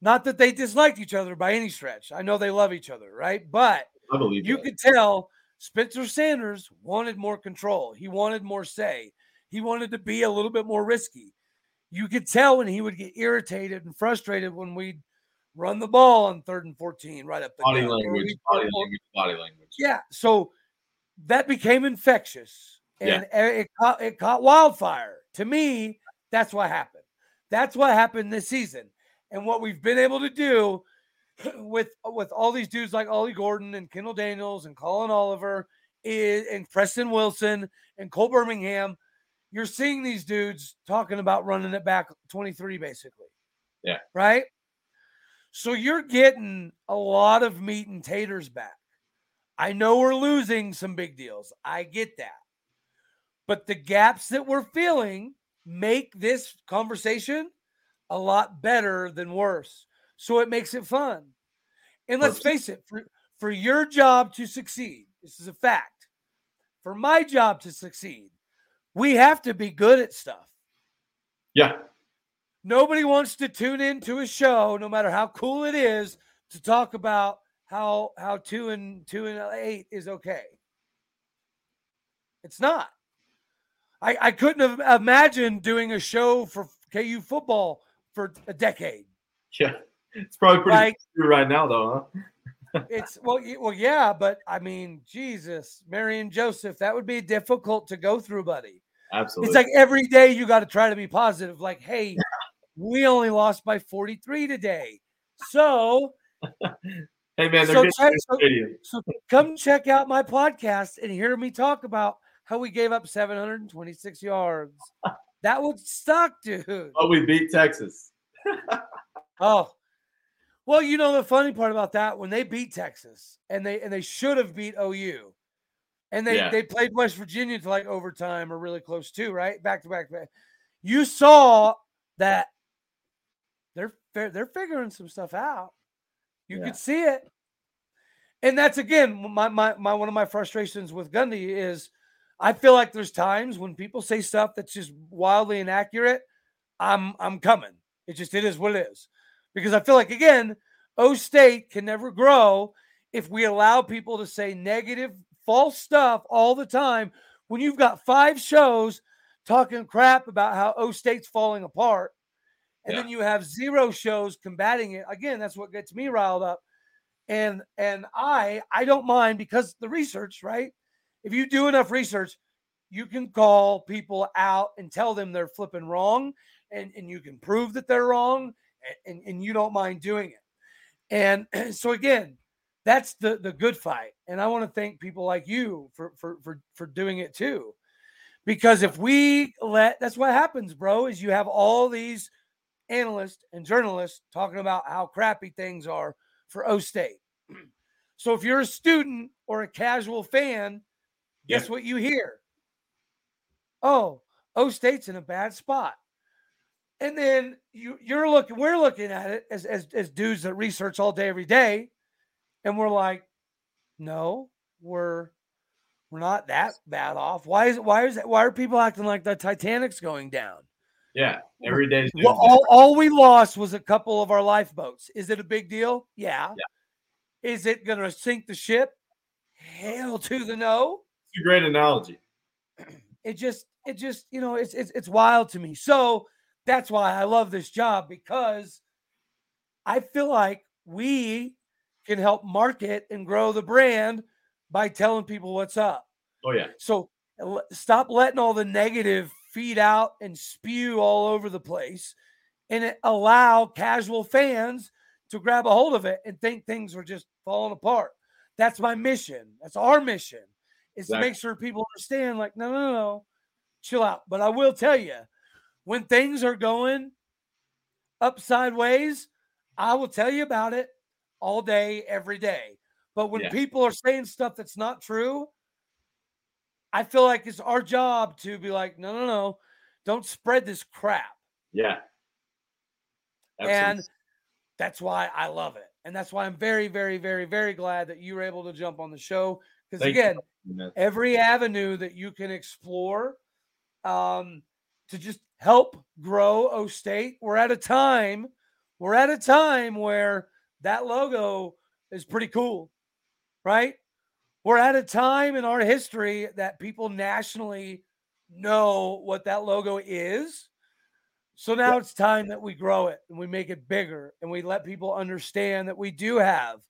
not that they disliked each other by any stretch. I know they love each other, right? But you that. could tell Spencer Sanders wanted more control. He wanted more say. He wanted to be a little bit more risky. You could tell when he would get irritated and frustrated when we'd run the ball on third and 14 right up the body language, body language, body language. yeah. So that became infectious. And it, it caught, it caught wildfire. To me, that's what happened. That's what happened this season. And what we've been able to do with with all these dudes like Ollie Gordon and Kendal Daniels and Collin Oliver is, and Preston Wilson and Cole Birmingham, you're seeing these dudes talking about running it back 23 basically. Yeah. Right? So you're getting a lot of meat and taters back. I know we're losing some big deals. I get that. But the gaps that we're feeling make this conversation a lot better than worse. So it makes it fun. And let's face it, for, for your job to succeed, this is a fact. For my job to succeed, we have to be good at stuff. Yeah, Nobody wants to tune into a show, no matter how cool it is, to talk about how how two and two and eight is okay. It's not. I, I couldn't have imagined doing a show for KU football for a decade. yeah. It's probably pretty Like- true right now, though, huh? It's well, well, yeah, but I mean, Jesus, Mary and Joseph, that would be difficult to go through, buddy. Absolutely. It's like every day you got to try to be positive. Like, hey, we only lost by 43 today. So, hey, man, they're so check- so- so come check out my podcast and hear me talk about how we gave up 726 yards. That would suck, dude. Oh, we beat Texas. Oh, well, you know the funny part about that when they beat Texas and they and they should have beat OU, and they Yeah. they played West Virginia to like overtime or really close too, right? Back to back. back. You saw that they're they're figuring some stuff out. You Yeah. could see it, and that's again my my my one of my frustrations with Gundy is I feel like there's times when people say stuff that's just wildly inaccurate. I'm I'm coming. It just it is what it is. Because I feel like again, O State can never grow if we allow people to say negative false stuff all the time when you've got five shows talking crap about how O State's falling apart, and Yeah. then you have zero shows combating it. Again, that's what gets me riled up. And and I I don't mind because the research, right? If you do enough research, you can call people out and tell them they're flipping wrong, and, and you can prove that they're wrong, and, and you don't mind doing it. And so again, that's the the good fight. And I want to thank people like you for for for for doing it too. Because if we let that's what happens, bro, is you have all these analysts and journalists talking about how crappy things are for O State. So if you're a student or a casual fan, guess Yeah. what you hear? Oh, O State's in a bad spot. And then you you're looking, we're looking at it as, as as dudes that research all day, every day, and we're like, no, we're we're not that bad off. Why is it why is it why are people acting like the Titanic's going down? Yeah, every day. Well, all, all we lost was a couple of our lifeboats. Is it a big deal? Yeah. Is it going to sink the ship? Hell to the no. A great analogy. It just, it just, you know, it's it's it's wild to me. So that's why I love this job because I feel like we can help market and grow the brand by telling people what's up. Oh yeah, So stop letting all the negative feed out and spew all over the place and it allow casual fans to grab a hold of it and think things are just falling apart. That's my mission. That's our mission is to make sure people understand like, no, no, no, no, chill out. But I will tell you, when things are going up sideways, I will tell you about it all day, every day. But when Yeah. people are saying stuff that's not true, I feel like it's our job to be like, no, no, no, don't spread this crap. yeah. And that's why I love it. And that's why I'm very, very, very, very glad that you were able to jump on the show. Because again, you. Every avenue that you can explore um, to just help grow O State. We're at a time, we're at a time where that logo is pretty cool, right? We're at a time in our history that people nationally know what that logo is. So now it's time that we grow it and we make it bigger and we let people understand that we do have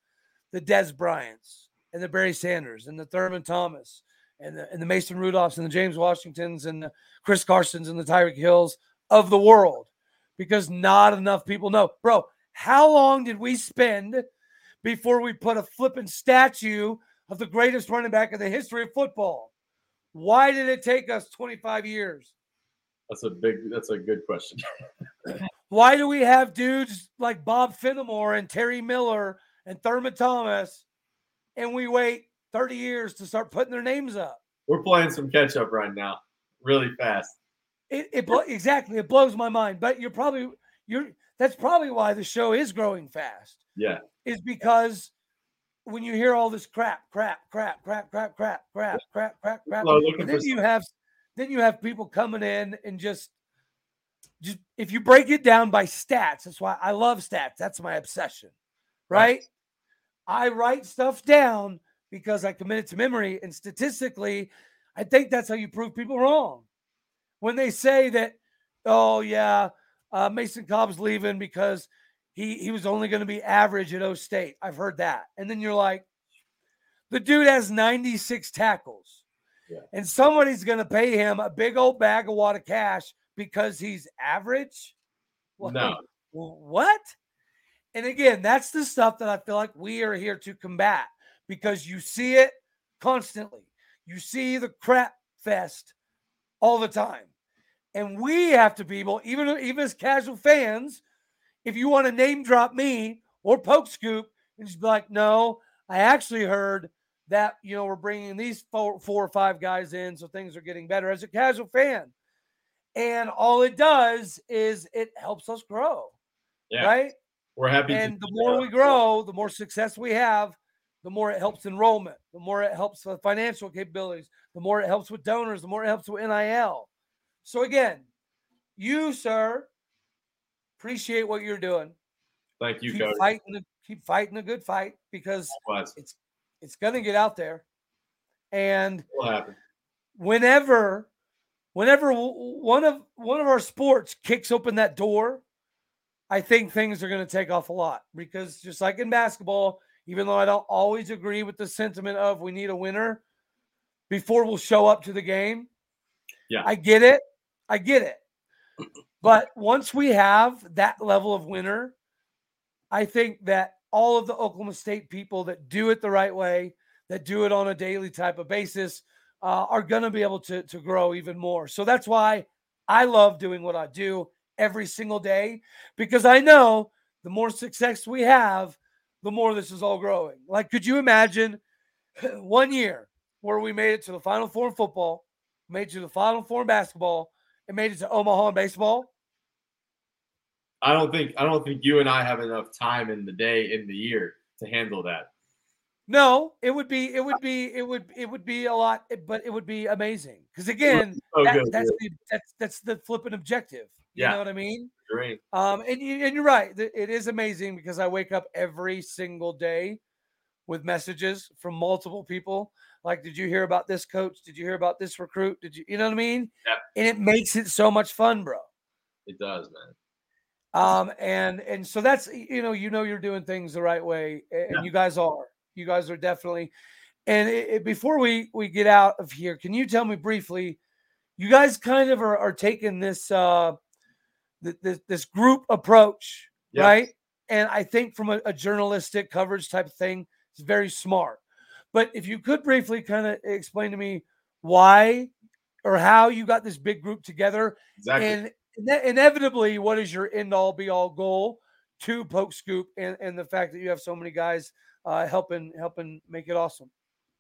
the Dez Bryants and the Barry Sanders and the Thurman Thomas and the, and the Mason Rudolphs and the James Washingtons and the Chris Carsons and the Tyreek Hills of the world because not enough people know. Bro, how long did we spend before we put a flipping statue of the greatest running back in the history of football? Why did it take us 25 years? That's a big. That's a good question. Why do we have dudes like Bob Fenimore and Terry Miller and Thurman Thomas and we wait 30 years to start putting their names up? We're playing some catch up right now, really fast. It, it exactly it blows my mind. But you're probably you're that's probably why the show is growing fast. Yeah, Is because when you hear all this crap, crap, crap, crap, crap, crap, crap, crap, crap, crap, People are looking and then you have then you have people coming in and just just if you break it down by stats, that's why I love stats. That's my obsession. Right? I write stuff down because I commit it to memory and statistically I think that's how you prove people wrong. When they say that oh yeah, uh, Mason Cobb's leaving because he he was only going to be average at O State. I've heard that. And then you're like the dude has 96 tackles. Yeah. And somebody's going to pay him a big old bag of wad of cash because he's average? No. What? And again, that's the stuff that I feel like we are here to combat because you see it constantly. You see the crap fest all the time. And we have to be able, even, even as casual fans, if you want to name drop me or poke scoop and just be like, no, I actually heard that, you know, we're bringing these four, four or five guys in. So things are getting better as a casual fan. And all it does is it helps us grow. Yeah. Right. We're happy. And to the more we grow, the more success we have, the more it helps enrollment, the more it helps with financial capabilities, the more it helps with donors, the more it helps with NIL. So again, you, sir, appreciate what you're doing. Thank you, keep coach. fighting the keep fighting a good fight because Likewise. it's it's gonna get out there. And whenever whenever one of one of our sports kicks open that door, I think things are going to take off a lot because just like in basketball, even though I don't always agree with the sentiment of we need a winner before we'll show up to the game. Yeah. I get it. I get it. But once we have that level of winner, I think that all of the Oklahoma State people that do it the right way, that do it on a daily type of basis, uh, are going to be able to, to grow even more. So that's why I love doing what I do every single day because I know the more success we have, the more this is all growing. Like, could you imagine one year where we made it to the Final Four in football, made it to the Final Four in basketball, and made it to Omaha in baseball? I don't think I don't think you and I have enough time in the day in the year to handle that. No, it would be, it would be, it would, it would be a lot, but it would be amazing because again, So that- good, that's the, that's that's the flippant objective. You Yeah. know what I mean? Great. Um, and you and you're right. It is amazing because I wake up every single day with messages from multiple people. Like, did you hear about this coach? Did you hear about this recruit? Did you, you know what I mean? Yeah. And it makes it so much fun, bro. It does, man. Um, and and so that's you know you know you're doing things the right way, and Yeah. you guys are. You guys are definitely. And it, it- before we we get out of here, can you tell me briefly? You guys kind of are, are taking this uh th- this, this group approach, Yeah. right? And I think from a, a journalistic coverage type of thing, it's very smart. But if you could briefly kind of explain to me why or how you got this big group together Exactly. and ine- inevitably, what is your end all be all goal to Poke Scoop and, and the fact that you have so many guys uh, helping helping make it awesome?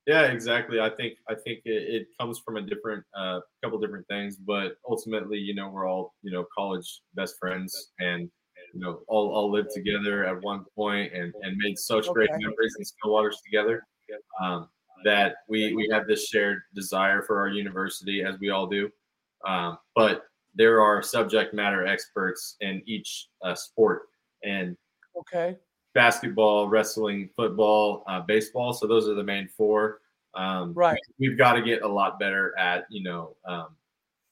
Yeah, exactly. I think I think it, it comes from a different uh, couple different things, but ultimately, you know, we're all you know college best friends, and you know all all lived together at one point and and made such great memories in Stillwaters together. Um, that we we have this shared desire for our university, as we all do. Um, but there are subject matter experts in each uh, sport, and Okay. Basketball, wrestling, football, uh, baseball. So those are the main four. Um, Right. We've got to get a lot better at you know um,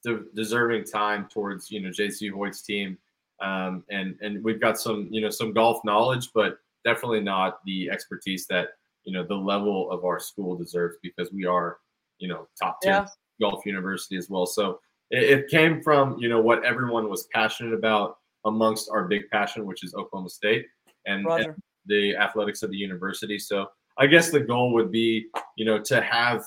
de- deserving time towards you know Jacie Hoyt's team, um, and and we've got some you know some golf knowledge, but definitely not the expertise that you know the level of our school deserves because we are you know top ten Yeah. golf university as well. So it, it came from you know what everyone was passionate about amongst our big passion, which is Oklahoma State and, and the athletics of the university. So I guess the goal would be, you know, to have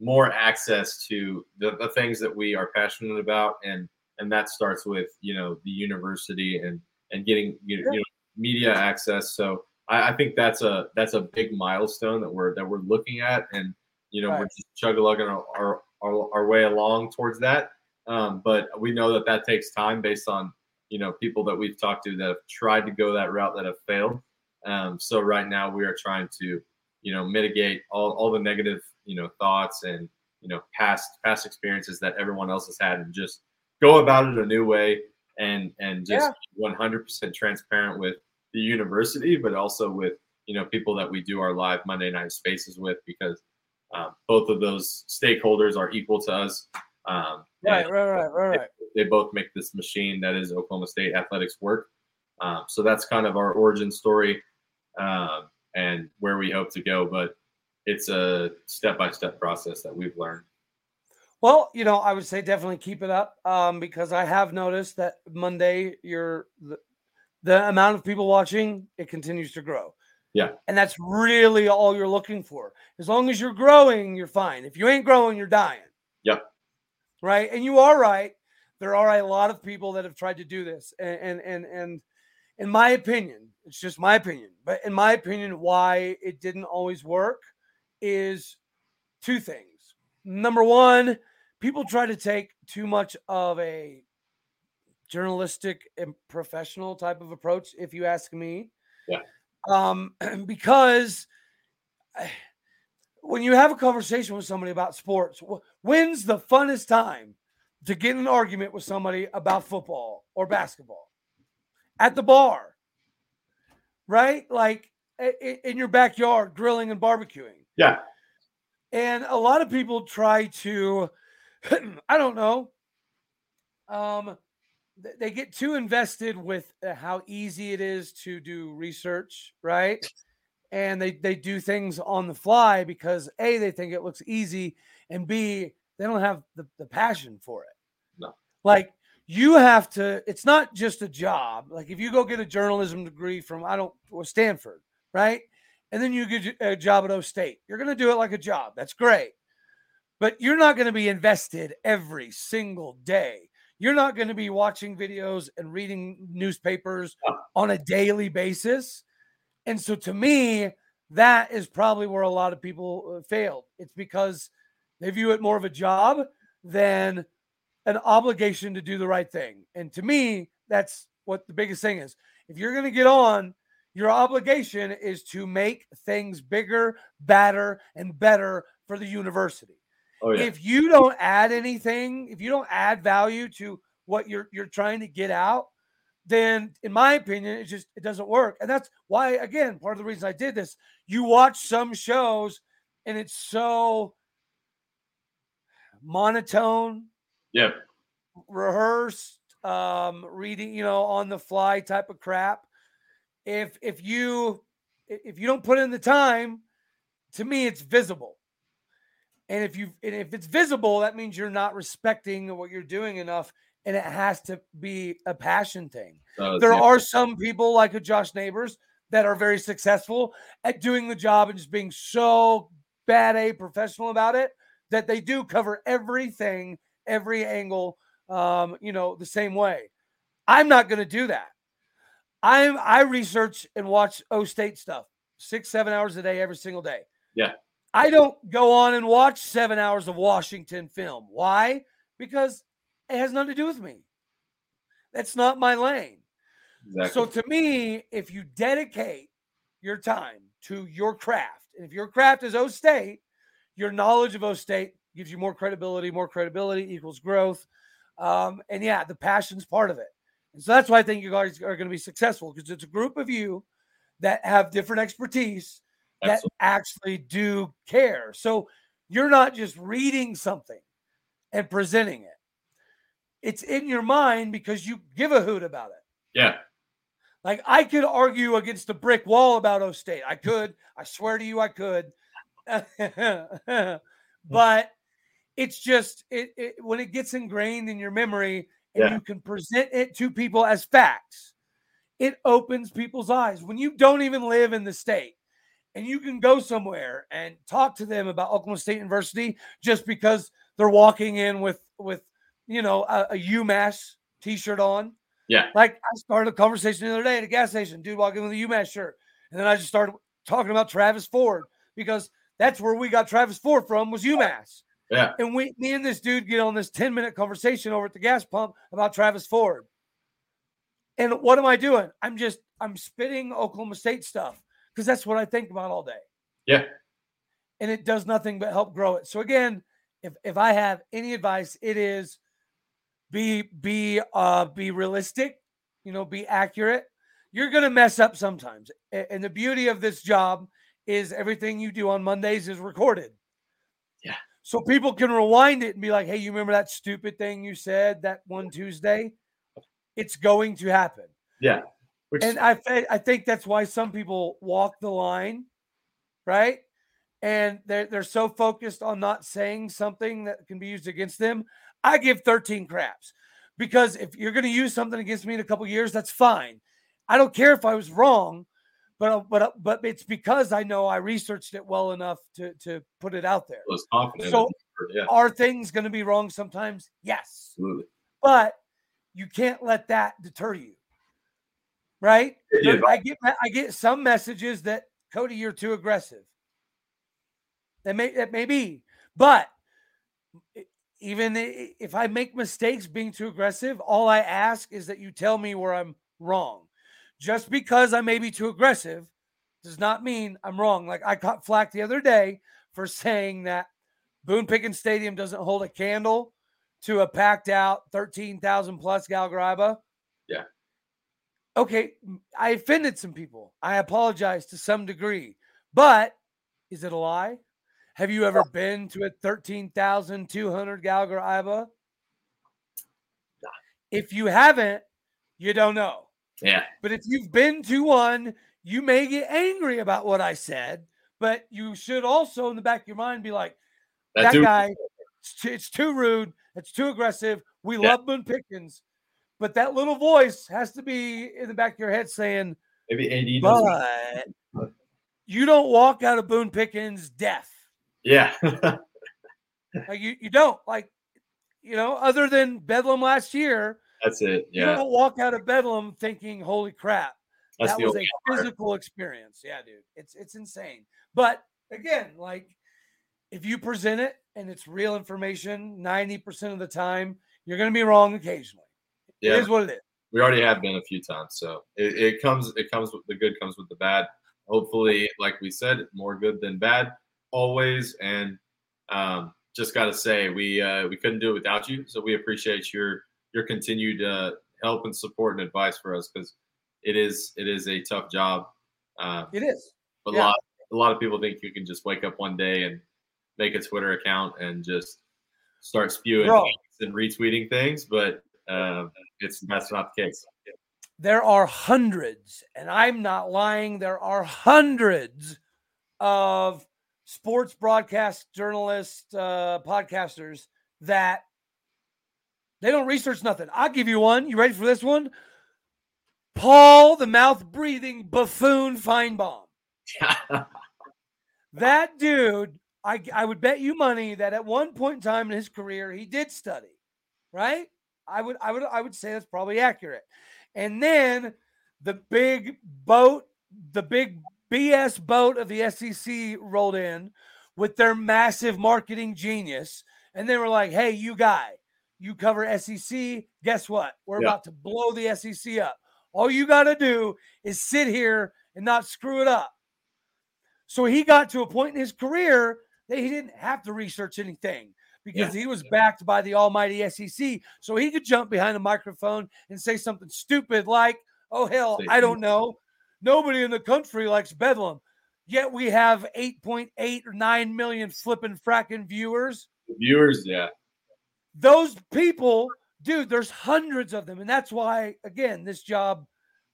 more access to the, the things that we are passionate about, and and that starts with you know the university and and getting you know, you know media access. So I, I think that's a that's a big milestone that we're that we're looking at, and you know we're Right. just chug-a-lugging our, our our our way along towards that. Um, but we know that that takes time based on you know people that we've talked to that have tried to go that route that have failed. Um, so right now we are trying to, you know, mitigate all, all the negative, you know, thoughts and you know past past experiences that everyone else has had, and just go about it a new way and and just 100% transparent with the university, but also with you know people that we do our live Monday night spaces with because um, both of those stakeholders are equal to us. Um, Right, right, right, right, right. they both make this machine that is Oklahoma State athletics work. Um, so that's kind of our origin story um, and where we hope to go. But it's a step by step process that we've learned. Well, you know, I would say definitely keep it up um, because I have noticed that Monday, you're the, the amount of people watching it continues to grow. Yeah. and that's really all you're looking for. As long as you're growing, you're fine. If you ain't growing, you're dying. Yep. Right, and you are right. There are a lot of people that have tried to do this, and and and, and in my opinion, it's just my opinion, but in my opinion, why it didn't always work is two things. Number one, people try to take too much of a journalistic and professional type of approach, if you ask me. Yeah. Um, because when you have a conversation with somebody about sports, when's the funnest time to get in an argument with somebody about football or basketball? At the bar, right? Like in your backyard, grilling and barbecuing. Yeah. And a lot of people try to, I don't know, um, they get too invested with uh, how easy it is to do research, right? And they they do things on the fly because a they think it looks easy, and b they don't have the, the passion for it. No. Like you have to. It's not just a job. Like if you go get a journalism degree from I don't or Stanford, right? And then you get a job at O State. You're going to do it like a job. That's great. But you're not going to be invested every single day you're not going to be watching videos and reading newspapers on a daily basis. And so to me, that is probably where a lot of people uh, failed. It's because they view it more of a job than an obligation to do the right thing. And to me, that's what the biggest thing is. If you're going to get on, your obligation is to make things bigger, badder, and better for the university. Oh, yeah. If you don't add anything, if you don't add value to what you're you're trying to get out, then in my opinion, it just it doesn't work. And that's why, again, part of the reason I did this. You watch some shows and it's so monotone. Yeah. Rehearsed, um, reading, you know, on the fly type of crap. If if you if you don't put in the time, to me, it's visible. And if you and if it's visible, that means you're not respecting what you're doing enough, and it has to be a passion thing. Uh, there yeah. are some people like a Josh Neighbors that are very successful at doing the job and just being so bad a professional about it that they do cover everything, every angle, um, you know, the same way. I'm not going to do that. I'm I research and watch O State stuff six, seven hours a day, every single day. Yeah. I don't go on and watch seven hours of Washington film. Why? Because it has nothing to do with me. That's not my lane. Exactly. So to me, if you dedicate your time to your craft, and if your craft is O State, your knowledge of O State gives you more credibility. More credibility equals growth. Um, and yeah, the passion's part of it. And so that's why I think you guys are going to be successful because it's a group of you that have different expertise that actually do care. So you're not just reading something and presenting it. It's in your mind because you give a hoot about it. Yeah. Like I could argue against a brick wall about O State. I could. I swear to you, I could. but it's just it, it, when it gets ingrained in your memory and yeah. you can present it to people as facts, it opens people's eyes. When you don't even live in the state, and you can go somewhere and talk to them about Oklahoma State University just because they're walking in with with you know a, a UMass t-shirt on. Yeah. Like I started a conversation the other day at a gas station, dude walking with a UMass shirt. And then I just started talking about Travis Ford because that's where we got Travis Ford from was UMass. Yeah. And we me and this dude get on this 10 minute conversation over at the gas pump about Travis Ford. And what am I doing? I'm just I'm spitting Oklahoma State stuff because that's what I think about all day. Yeah. And it does nothing but help grow it. So again, if if I have any advice, it is be be uh be realistic, you know, be accurate. You're gonna mess up sometimes. And the beauty of this job is everything you do on Mondays is recorded. Yeah. So people can rewind it and be like, hey, you remember that stupid thing you said that one Tuesday? It's going to happen. Yeah. Which, and I I think that's why some people walk the line, right? And they're they're so focused on not saying something that can be used against them. I give 13 craps because if you're going to use something against me in a couple years, that's fine. I don't care if I was wrong, but uh, but uh, but it's because I know I researched it well enough to to put it out there. So yeah. are things going to be wrong sometimes? Yes, Absolutely. but you can't let that deter you right? Yeah, I get I get some messages that Cody, you're too aggressive. That may that may be, but even if I make mistakes being too aggressive, all I ask is that you tell me where I'm wrong. Just because I may be too aggressive does not mean I'm wrong. Like I caught flack the other day for saying that Boone Pickens Stadium doesn't hold a candle to a packed out 13,000 plus Gal Yeah okay, I offended some people. I apologize to some degree, but is it a lie? Have you ever been to a 13,200 Gallagher IBA? If you haven't, you don't know. Yeah. But if you've been to one, you may get angry about what I said, but you should also, in the back of your mind, be like, that, that guy, it's too, it's too, rude. It's too aggressive. We yeah. love Boone Pickens. But that little voice has to be in the back of your head saying, maybe AD but you don't walk out of Boone Pickens deaf. Yeah. like you, you don't like, you know, other than Bedlam last year. That's it. Yeah. You don't walk out of Bedlam thinking, holy crap. That's that was a physical experience. Yeah, dude. It's it's insane. But again, like if you present it and it's real information 90% of the time, you're gonna be wrong occasionally. Yeah. It is what it is. We already have been a few times. So it, it comes it comes with the good comes with the bad. Hopefully, like we said, more good than bad always. And um, just got to say, we uh, we couldn't do it without you. So we appreciate your your continued uh, help and support and advice for us because it is it is a tough job. Uh, it is. A yeah. lot a lot of people think you can just wake up one day and make a Twitter account and just start spewing and retweeting things, but uh, it's that's not the case. There are hundreds, and I'm not lying. There are hundreds of sports broadcast journalists, uh, podcasters that they don't research nothing. I'll give you one. You ready for this one? Paul, the mouth breathing buffoon Finebaum. that dude, I, I would bet you money that at one point in time in his career, he did study, right? I would, I would, I would say that's probably accurate. And then the big boat, the big BS boat of the SEC rolled in with their massive marketing genius. And they were like, hey, you guy, you cover SEC. Guess what? We're about to blow the SEC up. All you got to do is sit here and not screw it up. So he got to a point in his career that he didn't have to research anything because yeah. he was backed by the almighty SEC. So he could jump behind a microphone and say something stupid like, oh, hell, I don't know. Nobody in the country likes Bedlam. Yet we have 8.8 or 9 million flipping fracking viewers. Viewers, yeah. Those people, dude, there's hundreds of them. And that's why, again, this job,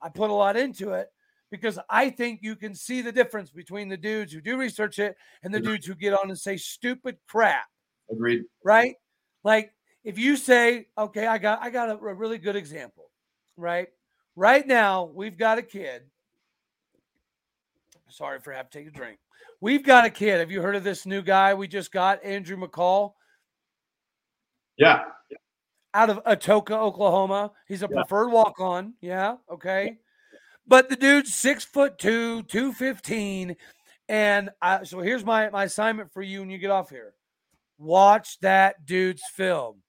I put a lot into it because I think you can see the difference between the dudes who do research it and the dudes who get on and say stupid crap. Agreed. Right? Like if you say, okay, I got I got a, a really good example, right? Right now, we've got a kid Sorry for having to take a drink. We've got a kid. Have you heard of this new guy we just got, Andrew McCall? Yeah. Out of Atoka, Oklahoma. He's a yeah. preferred walk on. Yeah. Okay. But the dude's six foot two, 215. And I, so here's my, my assignment for you when you get off here watch that dude's film.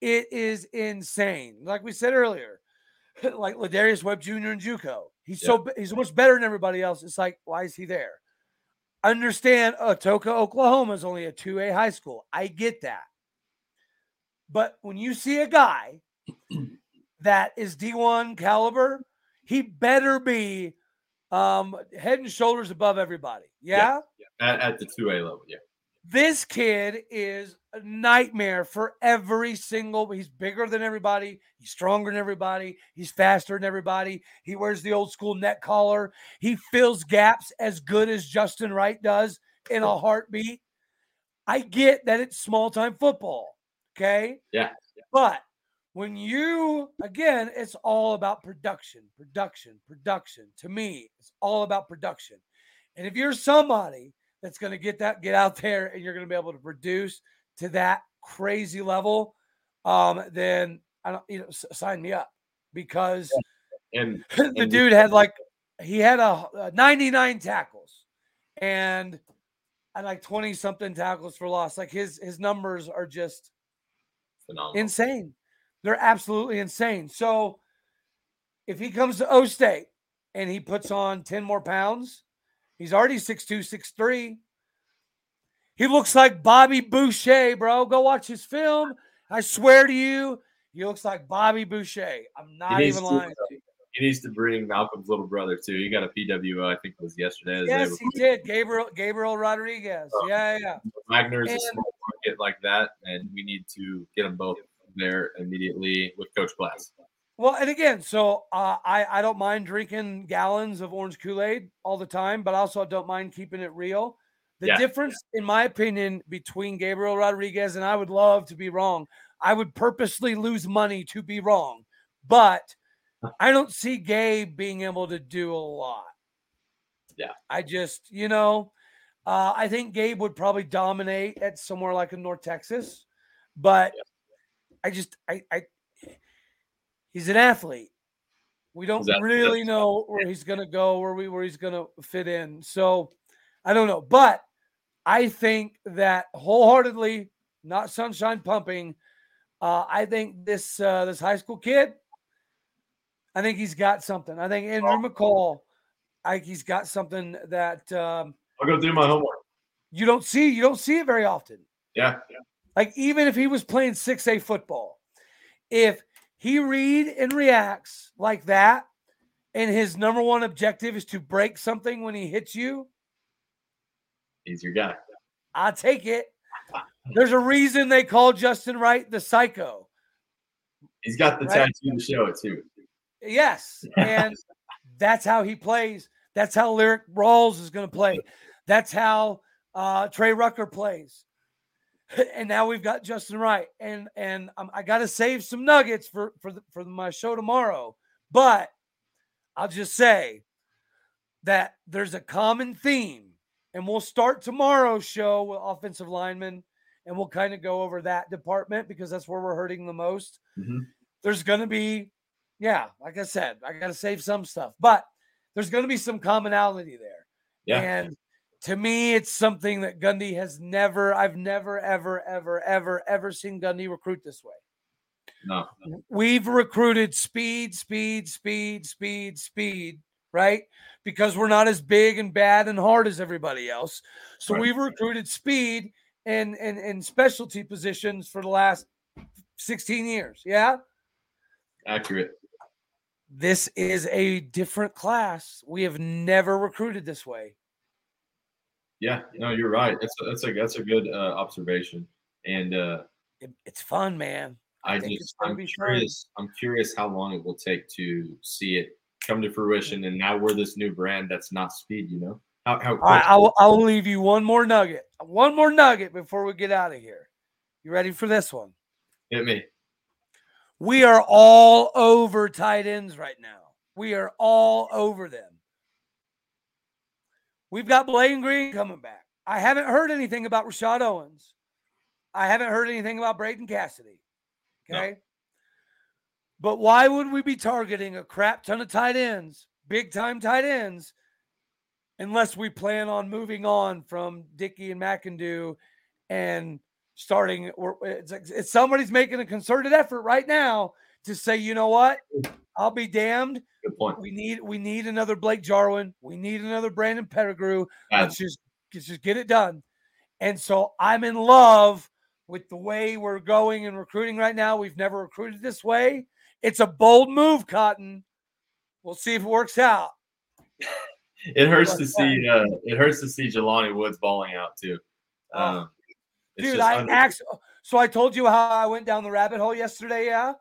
It is insane. Like we said earlier, like Lardarius Webb Jr. and Juco. He's yeah. so he's so much better than everybody else. It's like, why is he there? Understand Atoka, Oklahoma is only a 2A high school. I get that. But when you see a guy that is D1 caliber, he better be um, head and shoulders above everybody. Yeah. yeah. At, at the 2A level. Yeah. This kid is a nightmare for every single. He's bigger than everybody. He's stronger than everybody. He's faster than everybody. He wears the old school neck collar. He fills gaps as good as Justin Wright does in a heartbeat. I get that it's small time football. Okay. Yeah. But when you, again, it's all about production, production, production. To me, it's all about production. And if you're somebody that's going to get that get out there and you're going to be able to produce to that crazy level, um, then I don't you know sign me up because and, and the dude had like he had a, a 99 tackles and and like 20 something tackles for loss. Like his his numbers are just phenomenal. insane. They're absolutely insane. So if he comes to O State and he puts on 10 more pounds, He's already 6'2, 6'3. He looks like Bobby Boucher, bro. Go watch his film. I swear to you, he looks like Bobby Boucher. I'm not even lying. To, he needs to bring Malcolm's little brother too. He got a PWO, I think it was yesterday. Yes, he did. Gabriel Gabriel Rodriguez. Oh. yeah, yeah. Wagoner's a small market like that, and we need to get them both there immediately with Coach Glass. Well, and again, so uh, I I don't mind drinking gallons of orange Kool Aid all the time, but also I don't mind keeping it real. The Yeah. difference, in my opinion, between Gabriel Rodriguez and I would love to be wrong. I would purposely lose money to be wrong, but I don't see Gabe being able to do a lot. Yeah. I just, you know, uh, I think Gabe would probably dominate at somewhere like in North Texas, but I just, I, I, he's an athlete. We don't Exactly. really know where he's going to go, where we, where he's going to fit in. So I don't know, but I think that wholeheartedly, not sunshine pumping. Uh, I think this uh, this high school kid, I think he's got something. I think Andrew McCall, I think he's got something that um, I'll go do my homework. you don't see. You don't see it very often. Yeah, Like even if he was playing six A football, if he read and reacts like that, and his number one objective is to break something when he hits you, he's your guy. I'll take it. There's a reason they call Justin Wright the psycho. He's got the Right. tattoo to show it too. Yes. And that's how he plays. That's how Lyrik Rawls is going to play. That's how uh, Trey Rucker plays. And now we've got Justin Wright. And and um, I got to save some nuggets for for the, for my show tomorrow. But I'll just say that there's a common theme, and we'll start tomorrow's show with offensive linemen, and we'll kind of go over that department because that's where we're hurting the most Mhm. there's going to be, yeah, like I said, I got to save some stuff, but there's going to be some commonality there. Yeah. And to me, it's something that Gundy has never, I've never, ever, ever, ever, ever seen Gundy recruit this way. No, We've recruited speed, speed, speed, speed, speed, right? Because we're not as big and bad and hard as everybody else. So Right. we've recruited speed and, and, and specialty positions for the last 16 years. Yeah accurate. this is a different class. We have never recruited this way. Yeah, no, you're right. That's a, that's a that's a good uh, observation, and uh, It- it's fun, man. I think just I'm be fun. curious. I'm curious how long it will take to see it come to fruition, and now we're this new brand that's not speed. You know how how All right, I'll, I'll leave you one more nugget. One more nugget before we get out of here. You ready for this one? hit me. We are all over tight ends right now. We are all over them. We've got Blaine Green coming back. I haven't heard anything about Rashad Owens. I haven't heard anything about Braden Cassity. No. But why would we be targeting a crap ton of tight ends, big time tight ends, unless we plan on moving on from Dickey and McIndoe and starting? Or it's, like- it's somebody's making a concerted effort right now to say, you know what? I'll be damned. Good point. We need we need another Blake Jarwin. We need another Brandon Pettigrew. Yeah. Let's just let's just get it done. And so I'm in love with the way we're going and recruiting right now. We've never recruited this way. It's a bold move, Cotton. We'll see if it works out. It hurts to see. Uh, it hurts to see Jelani Woods balling out too. Oh, Um, Dude, I under- actually so I told you how I went down the rabbit hole yesterday, yeah?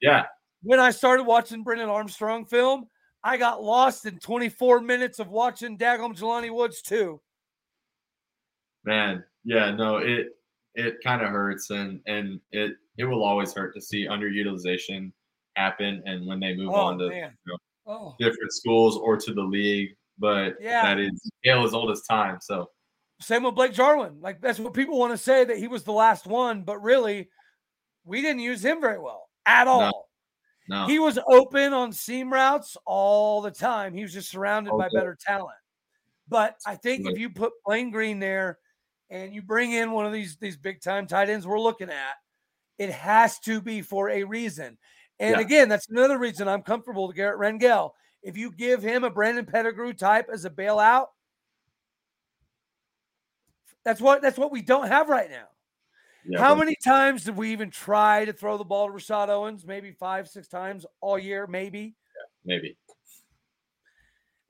yeah, When I started watching Brendan Armstrong film, I got lost in 24 minutes of watching Daggum Jelani Woods too. man. Yeah, no, it it kind of hurts, and and it it will always hurt to see underutilization happen, and when they move Oh, on to you know, Oh. different schools or to the league. But Yeah. that is tale as old as time. So Same with Blake Jarwin. Like that's what people want to say that he was the last one, but really, we didn't use him very well at all. no, He was open on seam routes all the time. He was just surrounded by better talent. But I think if you put Blaine Green there and you bring in one of these these big time tight ends we're looking at, it has to be for a reason. And Yeah. again, that's another reason I'm comfortable with Garret Rangel. If you give him a Brandon Pettigrew type as a bailout, that's what that's what we don't have right now. yeah, How many times did we even try to throw the ball to Rashad Owens? Maybe five, six times all year, maybe. maybe.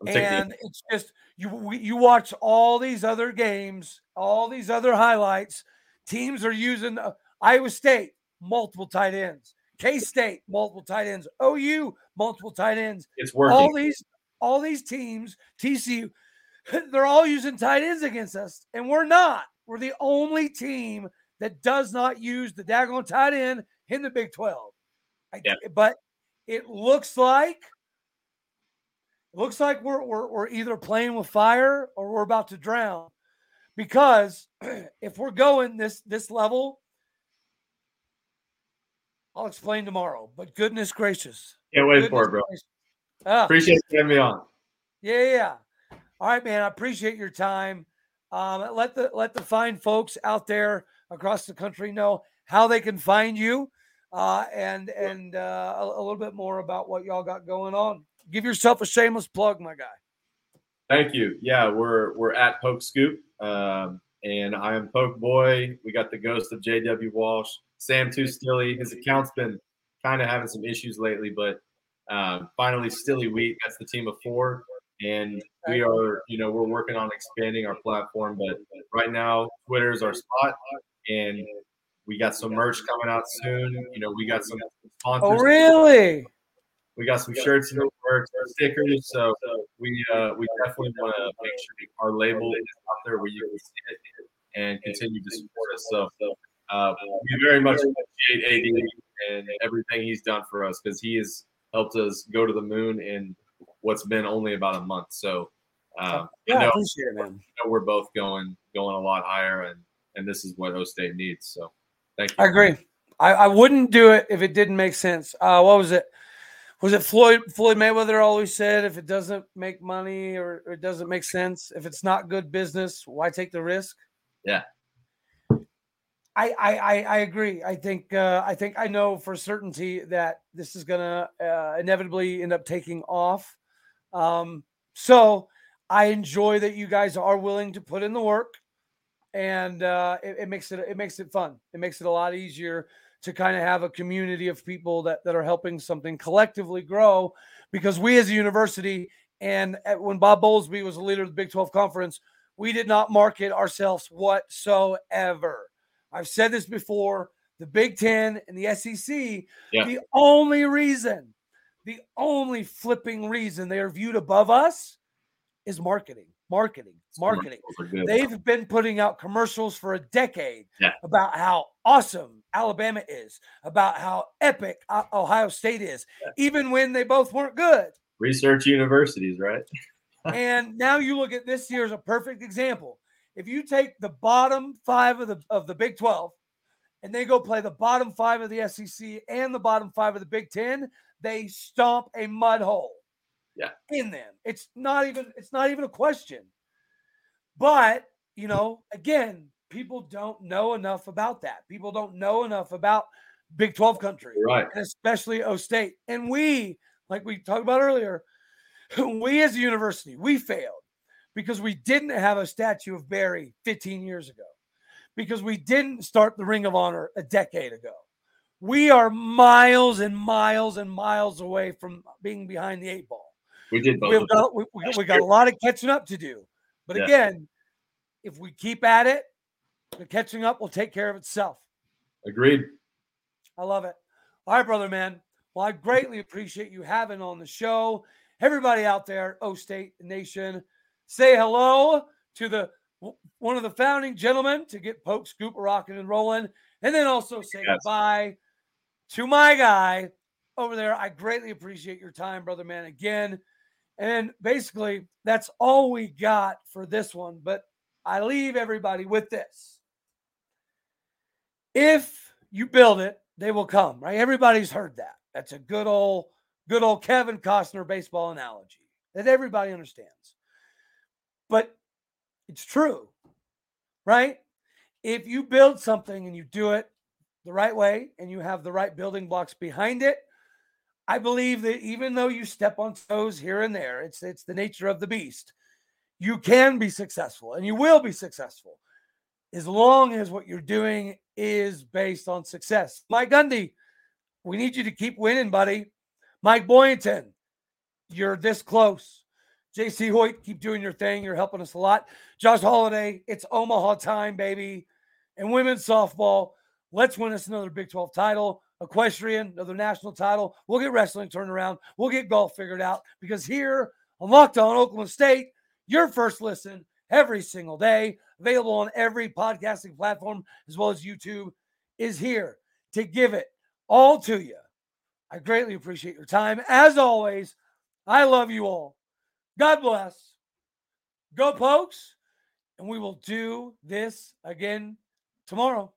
And it's just you you watch all these other games, all these other highlights. Teams are using uh, Iowa State multiple tight ends, K State multiple tight ends, OU multiple tight ends. It's working. All these all these teams, TCU, they're all using tight ends against us, and we're not. We're the only team that does not use the daggone tight end in the Big 12. I, Yeah. But it looks like it looks like we're, we're we're either playing with fire or we're about to drown. Because if we're going this this level, I'll explain tomorrow. But goodness gracious. Can't wait goodness for it, bro. Ah. Appreciate you having me on. Yeah, yeah, yeah. All right, man. I appreciate your time. Um, let the let the fine folks out there across the country know how they can find you, uh, and and uh, a, a little bit more about what y'all got going on. Give yourself a shameless plug, my guy. Thank you. Yeah, we're we're at Poke Scoop, um, and I am Poke Boy. We got the ghost of J.W. Walsh, Sam Too Stilly. His account's been kind of having some issues lately, but um, finally Stilly Wheat. That's the team of four, and we are you know we're working on expanding our platform. But right now, Twitter's our spot, and we got some merch coming out soon. You know, we got some sponsors. Oh, really? We got some shirts in the works, stickers. So we uh, we definitely want to make sure our label is out there where you can see it and continue to support us. So uh, we very much appreciate AD and everything he's done for us because he has helped us go to the moon in what's been only about a month. So uh, Yeah, I I know, appreciate it, man. I know we're both going going a lot higher, and and this is what O State needs. So thank you. I agree. I, I wouldn't do it if it didn't make sense. Uh, what was it? Was it Floyd Floyd Mayweather always said if it doesn't make money or, or it doesn't make sense, if it's not good business, why take the risk? Yeah. I I I, agree. I think uh, I think I know for certainty that this is gonna uh, inevitably end up taking off. Um, so I enjoy that you guys are willing to put in the work, and uh, it, it makes it it makes it fun. It makes it a lot easier to kind of have a community of people that that are helping something collectively grow. Because we as a university, and at- when Bob Bowlesby was the leader of the Big Twelve Conference, we did not market ourselves whatsoever. I've said this before. The Big Ten and the SEC, Yeah. the only reason, the only flipping reason they are viewed above us is marketing, marketing, marketing. Those are good. They've been putting out commercials for a decade Yeah. about how awesome Alabama is, about how epic Ohio State is, even when they both weren't good. Research universities, right? and now you look at this year as a perfect example. If you take the bottom five of the of the Big 12 and they go play the bottom five of the SEC and the bottom five of the Big Ten, they stomp a mud hole. Yeah. In them. It's not even it's not even a question. But you know, again, people don't know enough about that. People don't know enough about Big 12 country right. and especially O State. And we, like we talked about earlier, we as a university, we failed because we didn't have a statue of Barry 15 years ago, because we didn't start the Ring of Honor a decade ago. We are miles and miles and miles away from being behind the eight ball. We did both. We've got, we, we- we got a lot of catching up to do. But Yeah. again, if we keep at it, the catching up will take care of itself. Agreed. I love it. All right, brother, man. Well, I greatly appreciate you having on the show. Everybody out there, O State Nation, say hello to the one of the founding gentlemen to get Poke Scoop rocking and rolling, and then also say Yes. goodbye to my guy over there. I greatly appreciate your time, brother, man. Again, and basically that's all we got for this one. But I leave everybody with this if you build it, they will come, right? Everybody's heard that. That's a good old, good old Kevin Costner baseball analogy that everybody understands. But it's true, right? If you build something and you do it the right way and you have the right building blocks behind it, I believe that even though you step on toes here and there, it's it's the nature of the beast. You can be successful and you will be successful as long as what you're doing is based on success. Mike Gundy, we need you to keep winning, buddy. Mike Boynton, you're this close. Jacie Hoyt, keep doing your thing. You're helping us a lot. Josh Holliday, it's Omaha time, baby. And women's softball, let's win us another Big 12 title. Equestrian, another national title. We'll get wrestling turned around. We'll get golf figured out because here on Locked On Oklahoma State, your first listen every single day, available on every podcasting platform as well as YouTube, is here to give it all to you. I greatly appreciate your time. As always, I love you all. God bless. Go, Pokes. And we will do this again tomorrow.